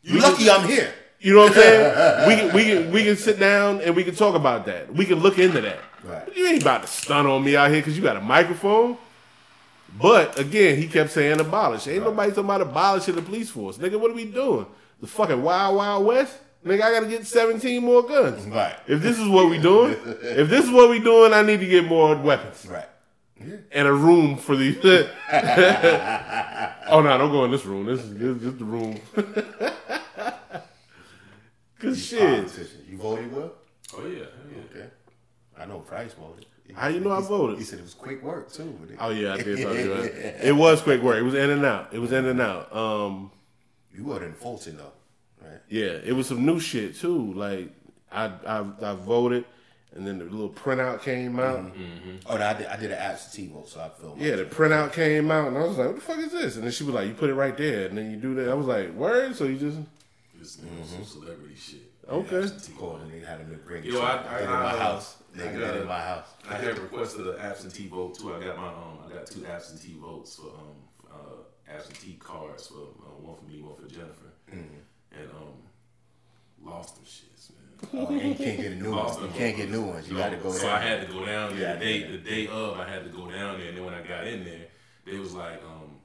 You lucky I'm here. You know what I'm saying? we can we can we can sit down and we can talk about that. We can look into that. Right. But you ain't about to stunt on me out here because you got a microphone. But again, he kept saying abolish. Ain't nobody talking about abolishing the police force. Nigga, what are we doing? The fucking Wild Wild West? Nigga, I gotta get 17 more guns. Right. If this is what we doing, if this is what we doing, I need to get more weapons Right. And a room for the. oh no, don't go in this room. This is this, this the room. Cause shit. Politician. You voted well? Oh yeah, yeah. Okay. I know Price voted. How you know I voted? He said it was quick work too. Oh yeah, I did talk to you. it. It was quick work. It was in and out. It was in and out. Um, You voted in Fulton though, right? yeah, it was some new shit too. Like I I, I voted, and then the little printout came out. Oh, no, I did. I did an absentee vote, so I feel. Yeah, the printout came out, and I was like, "What the fuck is this?" And then she was like, "You put it right there, and then you do that." I was like, "Word!" So you just This nigga some celebrity shit. Okay. Absentee Called vote. and they had him to bring it. Yo, to- I- did it in I- my I- house. I They got it a- in my house. I had requested an absentee vote too. I got my um, I got two absentee votes for um, uh, absentee cards for uh, one for me, one for Jennifer, and um, lost them shits, man. Oh, and you can't get a new Lost one. You can't get new ones. You got to go So there. I had to go down there the day the day of. I had to go down there, and then when I got in there, they was like, um,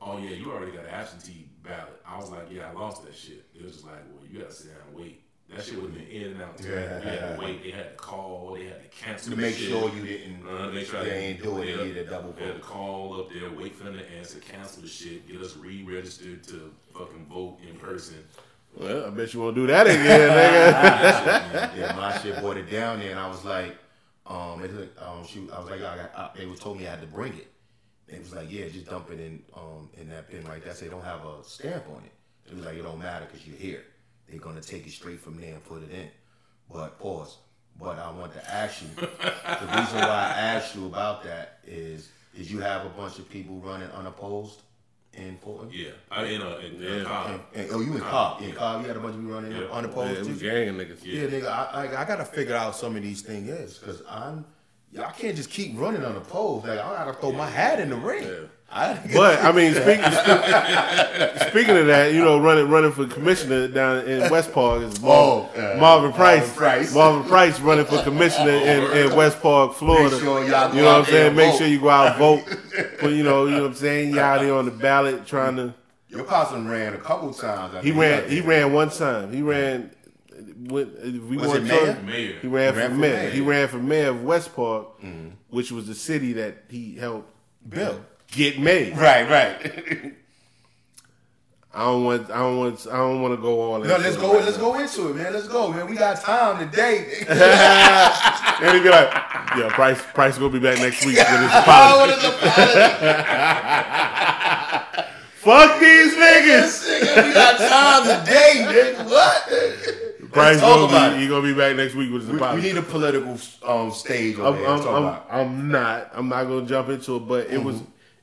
"Oh yeah, you already got an absentee ballot." I was like, "Yeah, I lost that shit." It was just like, "Well, you got to sit down and wait." That shit would have been in and out. Too. Yeah. We had to wait. They had to call. They had to cancel. to make shit. sure you didn't. Uh, they tried they to ain't do it. You need a double They had to call up there, wait for them to answer, cancel the shit, get us re-registered to fucking vote in person. Well, I bet you won't do that again, nigga. That. Yeah, my shit brought it down there, and I was like, um, it, um, shoot, I was like, I got, I, they was told me I had to bring it. They was like, yeah, just dump it in, um, in that bin right there. I said, don't have a stamp on it. It was like, it don't matter because you're here. They're gonna take it straight from there and put it in. But pause. But I want to ask you. the reason why I asked you about that is, is you have a bunch of people running unopposed in Fulton? Yeah, I in a in, uh, Yeah. in Cobb. And, and- oh, you in Cobb? In Cobb, you had a bunch of people running Yeah. unopposed. Yeah, it was too? gang niggas. Yeah, nigga, I, I, I gotta figure out some of these things is because I'm, yeah, I can't just keep running on the pole. Like I gotta throw my hat in the ring. Yeah. I, But I mean, speaking speaking of that, you know, running running for commissioner down in West Park is Mar- Oh, uh, Marvin Price. Marvin Price. Marvin Price running for commissioner in, in West Park, Florida. Make sure y'all you know what I'm saying? Make vote. sure you go out and vote. But you know, you know what I'm saying? Y'all there on the ballot trying to. your cousin ran a couple times. I He ran. He ran one time. He ran. When, we Was it to- mayor? Mayor. He ran, ran for for mayor. mayor. He ran for mayor of West Park, which was the city that he helped Bill. Get made. Right, right. I don't want. I don't want. I don't want to go all. no, let's go. right Let's now. go into it, man. Let's go, man. We got time today. And he'd be like, "Yeah, Price. Price gonna be back next week with his apology. what is the Fuck these niggas. nigga? We got time today, nigga. What? Price gonna be. He gonna be back next week with his We, we need a political um, stage I'm. I'm, I'm. I'm not. I'm not gonna jump into it, but it Mm-hmm. was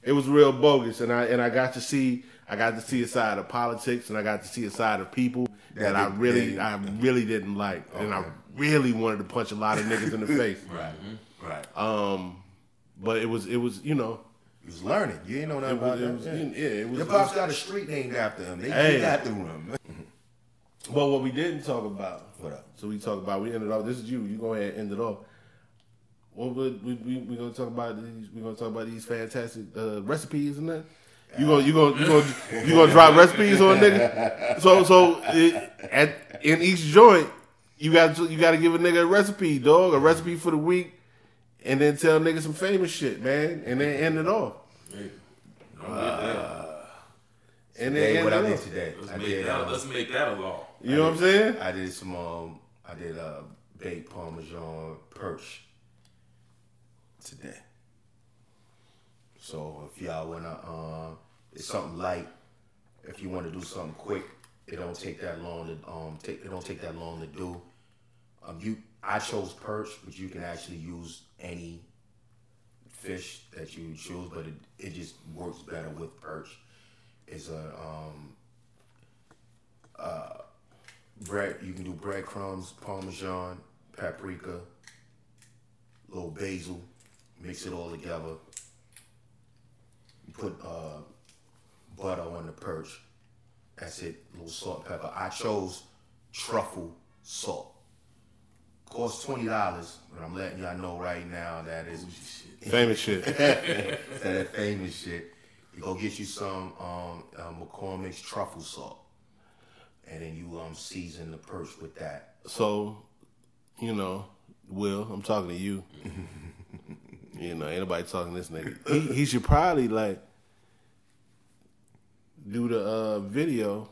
it was real bogus, and I and I got to see I got to see a side of politics, and I got to see a side of people that, That I really I really didn't like, and I really wanted to punch a lot of niggas in the face. Right, right. Um, but it was it was you know He was learning. You ain't know nothing it was, about it was that. yeah it was. Your pops got a street named after him. They, Hey. got the room. But what we didn't talk about, What up? so we talked about we ended off. This is you. You go ahead and end it off. What would we we we gonna talk about? These, we gonna talk about these fantastic uh, recipes and that. You gonna you gonna you gonna you gonna drop recipes on nigga? So so it, at in each joint, you got to you got to give a nigga a recipe, dog, a recipe for the week, and then tell nigga some famous shit, man, and then end it off. Hey, don't get that. And then end what it I did off. today, Let's I make did. that. Uh, let's make that a law. You know what I'm saying? I did some. Um, I did uh, baked Parmesan perch today. So if y'all wanna, uh, it's something light. If you want to do something quick, it don't take that long to um take. It don't take that long to do. Um, you, I chose perch, but you can actually use any fish that you choose, but it, it just works better with perch. It's a um, uh bread. You can do breadcrumbs, parmesan, paprika, little basil. Mix it all together. Put uh, butter on the perch. That's it. A little salt, and pepper. I chose truffle salt. Costs twenty dollars, but I'm letting y'all know right now that is Famous shit. that, that famous shit. You go get you some um, uh, McCormick's truffle salt, and then you um season the perch with that. So, you know, Will, I'm talking to you. you know, ain't nobody talking to this nigga. He, he should probably like do the uh, video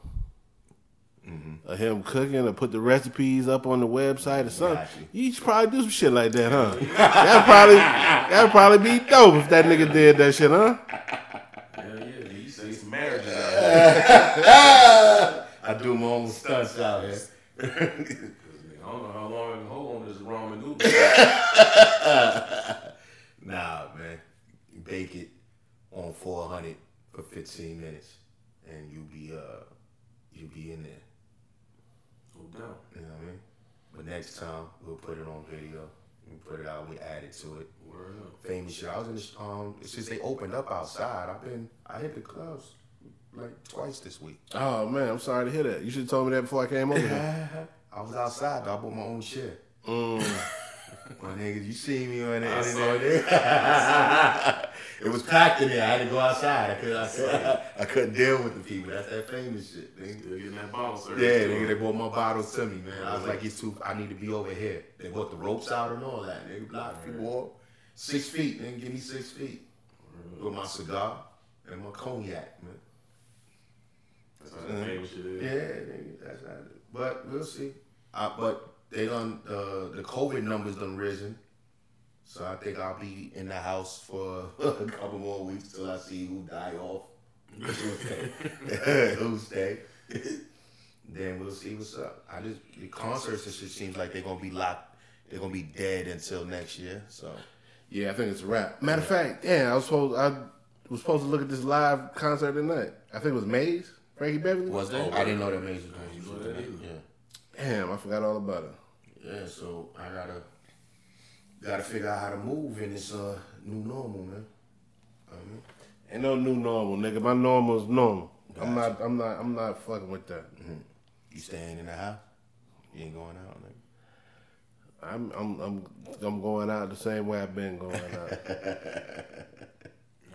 of him cooking or put the recipes up on the website or something. Got You should probably do some shit like that, huh? that probably that probably be dope if that nigga did that shit, huh? Hell yeah, you say some marriages out here. I do my own stunts out here. 'Cause, nigga, I don't know how long I can hold on this ramen noodle. Nah, man. Bake it on 400 for 15 minutes, and you'll be uh, you'll be in there. No doubt. You know what I mean? But next time we'll put it on video. We put it out. We add it to it. Word up. Famous shit. I was in the um since they opened up outside. I've been I hit the clubs like twice this week. Oh man, I'm sorry to hear that. You should have told me that before I came over here. I was outside. Though. I bought my own shit. Mm. My niggas, you see me on the internet. it was packed in there. I had to go outside. I couldn't, I I couldn't deal with the people. That's that famous shit. Nigga. Getting that bottle service. Yeah, nigga, they brought my bottles to me, man. I was like, it's too. I need to be over here. They brought the ropes out and all that. Nigga, block people off. Six feet, nigga, give me six feet with my cigar and my cognac, man. That's how famous shit is. Yeah, nigga, that's how. It, but we'll see. Uh, but they done uh, the COVID numbers done risen, so I think I'll be in the house for a couple more weeks till I see who die off, who stay, then we'll see what's up. I just the concerts and shit seems like they're gonna be locked. They're gonna be dead until next year. So Yeah, I think it's a wrap. Matter of fact, yeah, I was supposed I was supposed to look at this live concert tonight. I think it was Maze, Frankie Beverly. was that? I didn't know that Mason was know that either. Yeah. Damn, I forgot all about it. Yeah, so I gotta gotta figure out how to move in this uh new normal, man. I mean, Ain't no new normal, nigga. My normal is normal. I'm not. I'm not. I'm not fucking with that. you staying in the house? You ain't going out, nigga. I'm. I'm. I'm. I'm going out the same way I've been going out.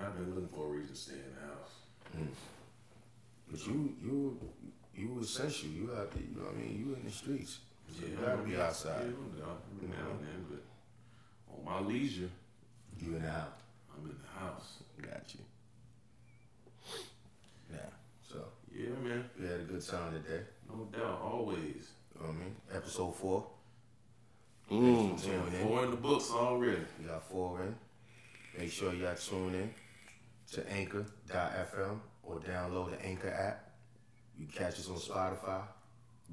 I've been looking for a reason to stay in the house. But you you you essential. You out there, you know what I mean? You in the streets. So you gotta be Yeah, outside. I'm down every now and then, but on my leisure, You in the house. I'm in the house. Got you. Yeah. So Yeah, man. we had a good time today. No doubt, always. You know what I mean? Episode four. Mm. In. Four in the books already. We got four in. Make sure y'all tune in to anchor.fm or download the Anchor app. You can catch us on Spotify.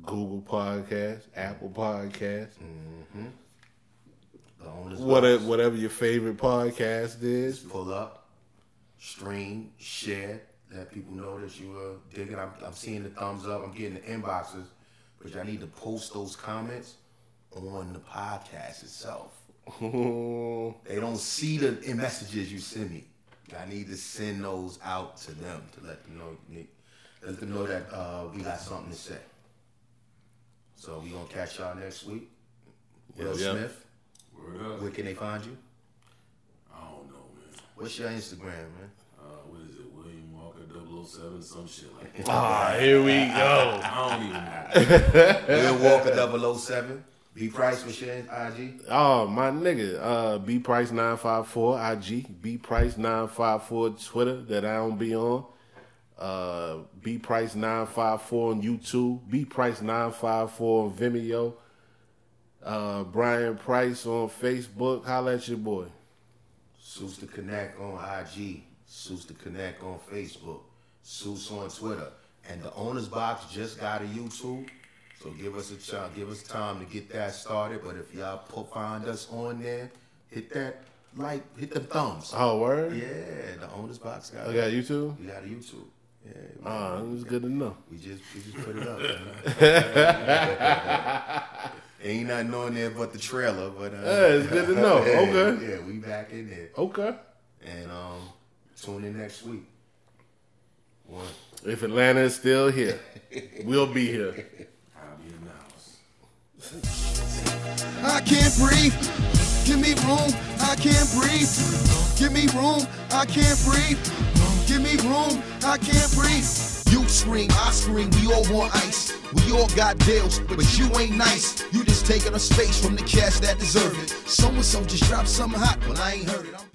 Google Podcast, Apple Podcast, owners whatever, whatever your favorite podcast is. Pull up, stream, share, let people know that you are digging. I'm, I'm seeing the thumbs up. I'm getting the inboxes, but y'all need to post those comments on the podcast itself. They don't see the messages you send me. I need to send those out to them to let them know, let them know that uh, we got something to say. So we gonna catch y'all next week. Will Yeah, yeah. Smith, Word up. where can they find you? I don't know, man. What's your Instagram, man? Uh, what is it? William Walker 007, some shit like that. Ah, here we go. I don't even know. Will Walker 007. B Price, what's your IG? Oh my nigga, uh, B Price nine five four IG, B Price nine five four Twitter that I don't be on, uh, B Price nine five four on YouTube, B Price nine five four on Vimeo, uh, Brian Price on Facebook. Holla at your boy. Suice the Connect on IG. Suice the Connect on Facebook. Suice on Twitter. And the owner's box just got a YouTube. So give us a chance, give us time to get that started. But if y'all put, find us on there, hit that like, hit the thumbs. Oh word, Yeah, the owner's box got I got YouTube. We got a YouTube. Yeah, we, Ah, it's good to know. we just we just put it up. man. Ain't nothing on there but the trailer, but uh, Yeah, it's good to know. yeah, Okay. yeah, we back in there. Okay. And um, tune in next week. One. If Atlanta is still here, we'll be here. I'll be in the house. I can't breathe. Give me room, I can't breathe. Give me room, I can't breathe. Give me room, I can't breathe. You scream, I scream, we all want ice. We all got deals, but you ain't nice. You just taking a space from the cats that deserve it. So and so just dropped something hot, but I ain't heard it. I'm